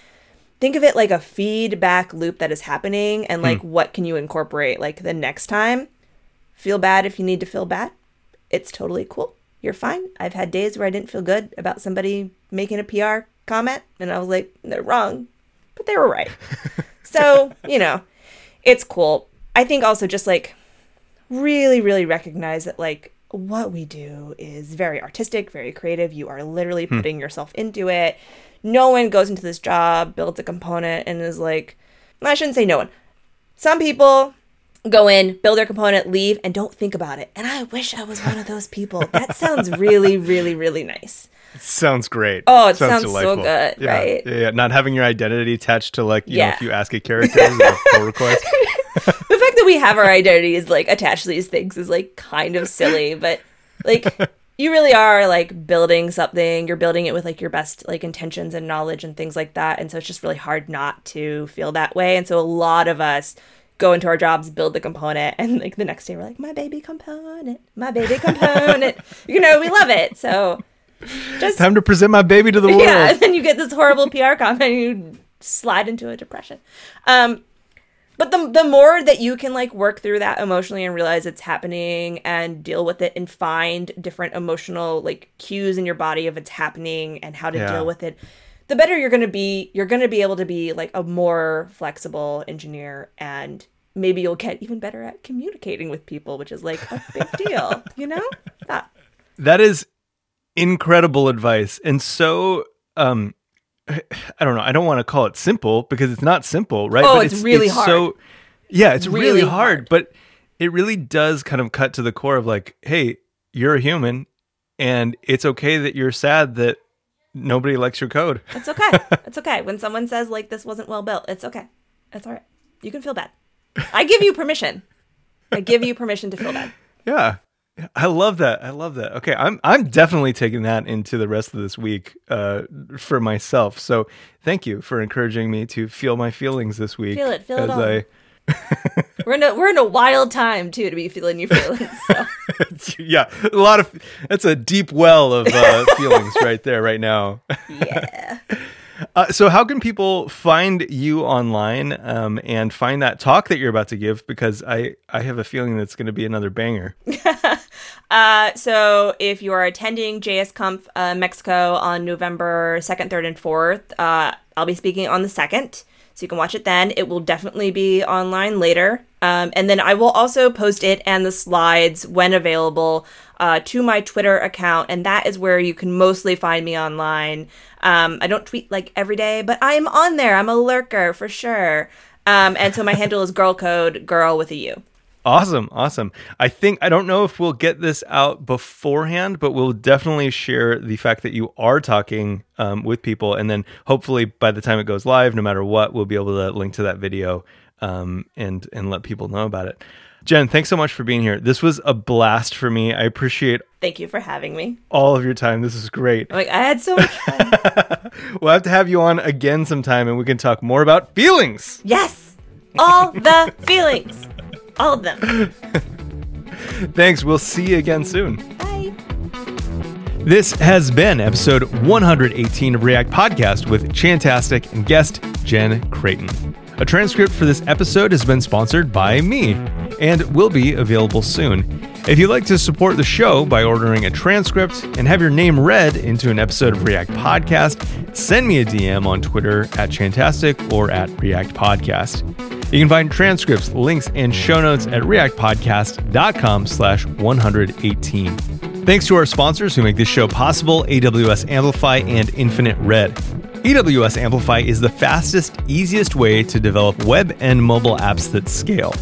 think of it like a feedback loop that is happening and like hmm. what can you incorporate like the next time feel bad if you need to feel bad it's totally cool you're fine i've had days where i didn't feel good about somebody making a pr comment and i was like they're wrong but they were right <laughs> so you know it's cool i think also just like really really recognize that like what we do is very artistic very creative you are literally hmm. putting yourself into it no one goes into this job, builds a component, and is like, I shouldn't say no one. Some people go in, build their component, leave, and don't think about it. And I wish I was one of those people. That sounds really, really, really nice. Sounds great. Oh, it sounds, sounds so good, yeah, right? Yeah, yeah, not having your identity attached to like, you yeah. know, if you ask a character a pull request. <laughs> the fact that we have our identities like attached to these things is like kind of silly, but like <laughs> you really are like building something you're building it with like your best like intentions and knowledge and things like that and so it's just really hard not to feel that way and so a lot of us go into our jobs build the component and like the next day we're like my baby component my baby <laughs> component you know we love it so just time to present my baby to the <laughs> world. yeah and then you get this horrible pr comment and you slide into a depression. Um but the the more that you can like work through that emotionally and realize it's happening and deal with it and find different emotional like cues in your body of it's happening and how to yeah. deal with it the better you're going to be you're going to be able to be like a more flexible engineer and maybe you'll get even better at communicating with people which is like a big deal you know? <laughs> That that is incredible advice and so um <sighs> I don't know. I don't want to call it simple because it's not simple, right? Oh, but it's, it's really it's hard. So, yeah, it's really, really hard, hard, but it really does kind of cut to the core of like, hey, you're a human, and it's okay that you're sad that nobody likes your code. It's okay. <laughs> it's okay. When someone says like this wasn't well built, it's okay. It's all right. You can feel bad. I give you permission. I give you permission to feel bad. <laughs> Yeah. I love that. I love that. Okay, I'm I'm definitely taking that into the rest of this week uh, for myself. So thank you for encouraging me to feel my feelings this week. Feel it. Feel it all. I... <laughs> we're in a we're in a wild time too to be feeling your feelings. So. <laughs> yeah, a lot of that's a deep well of uh, <laughs> feelings right there, right now. yeah. Uh, so, how can people find you online um, and find that talk that you're about to give? Because I, I have a feeling that's going to be another banger. Uh, so, if you are attending JSConf uh, Mexico on November 2nd, 3rd, and 4th, uh, I'll be speaking on the 2nd. So, you can watch it then. It will definitely be online later. Um, and then I will also post it and the slides when available uh, to my Twitter account, and that is where you can mostly find me online. Um, I don't tweet like every day, but I'm on there. I'm a lurker for sure. Um, and so my <laughs> handle is girl code girl with a U. Awesome, awesome. I think I don't know if we'll get this out beforehand, but we'll definitely share the fact that you are talking um, with people, and then hopefully by the time it goes live, no matter what, we'll be able to link to that video um, and and let people know about it. Jenn, thanks so much for being here. This was a blast for me. I appreciate Thank you for having me. All of your time. This is great. Like I had so much <laughs> fun. we'll have to have you on again sometime and we can talk more about feelings. Yes. All the feelings. All of them. <laughs> Thanks. We'll see you again soon. Bye. This has been episode 118 of React Podcast with Chantastic and guest Jenn Creighton. A transcript for this episode has been sponsored by me and will be available soon. If you'd like to support the show by ordering a transcript and have your name read into an episode of React Podcast, send me a DM on Twitter at Chantastic or at React Podcast. You can find transcripts, links, and show notes at reactpodcast.com slash 118. Thanks to our sponsors who make this show possible, AWS Amplify and Infinite Red. AWS Amplify is the fastest, easiest way to develop web and mobile apps that scale.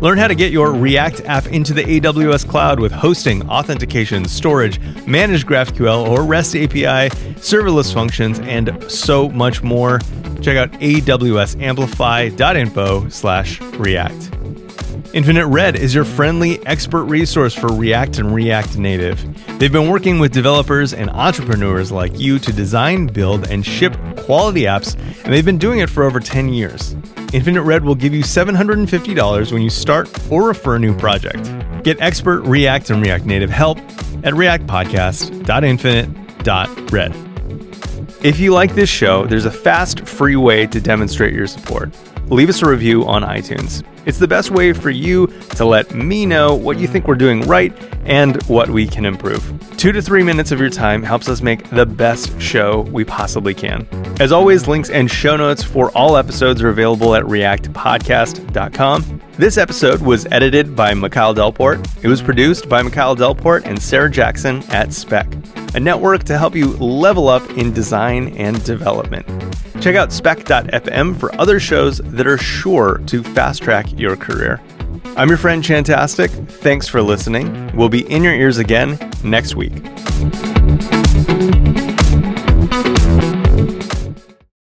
Learn how to get your React app into the AWS cloud with hosting, authentication, storage, managed GraphQL or REST API, serverless functions, and so much more. Check out awsamplify.info slash react. Infinite Red is your friendly expert resource for React and React Native. They've been working with developers and entrepreneurs like you to design, build, and ship quality apps, and they've been doing it for over 10 years. Infinite Red will give you $750 when you start or refer a new project. Get expert React and React Native help at reactpodcast.infinite.red. If you like this show, there's a fast, free way to demonstrate your support. Leave us a review on iTunes. It's the best way for you to let me know what you think we're doing right and what we can improve. Two to three minutes of your time helps us make the best show we possibly can. As always, links and show notes for all episodes are available at reactpodcast.com. This episode was edited by Mikhail Delport. It was produced by Mikhail Delport and Sarah Jackson at Spec, a network to help you level up in design and development. Check out spec.fm for other shows that are sure to fast track your career. I'm your friend Chantastic. Thanks for listening. We'll be in your ears again next week.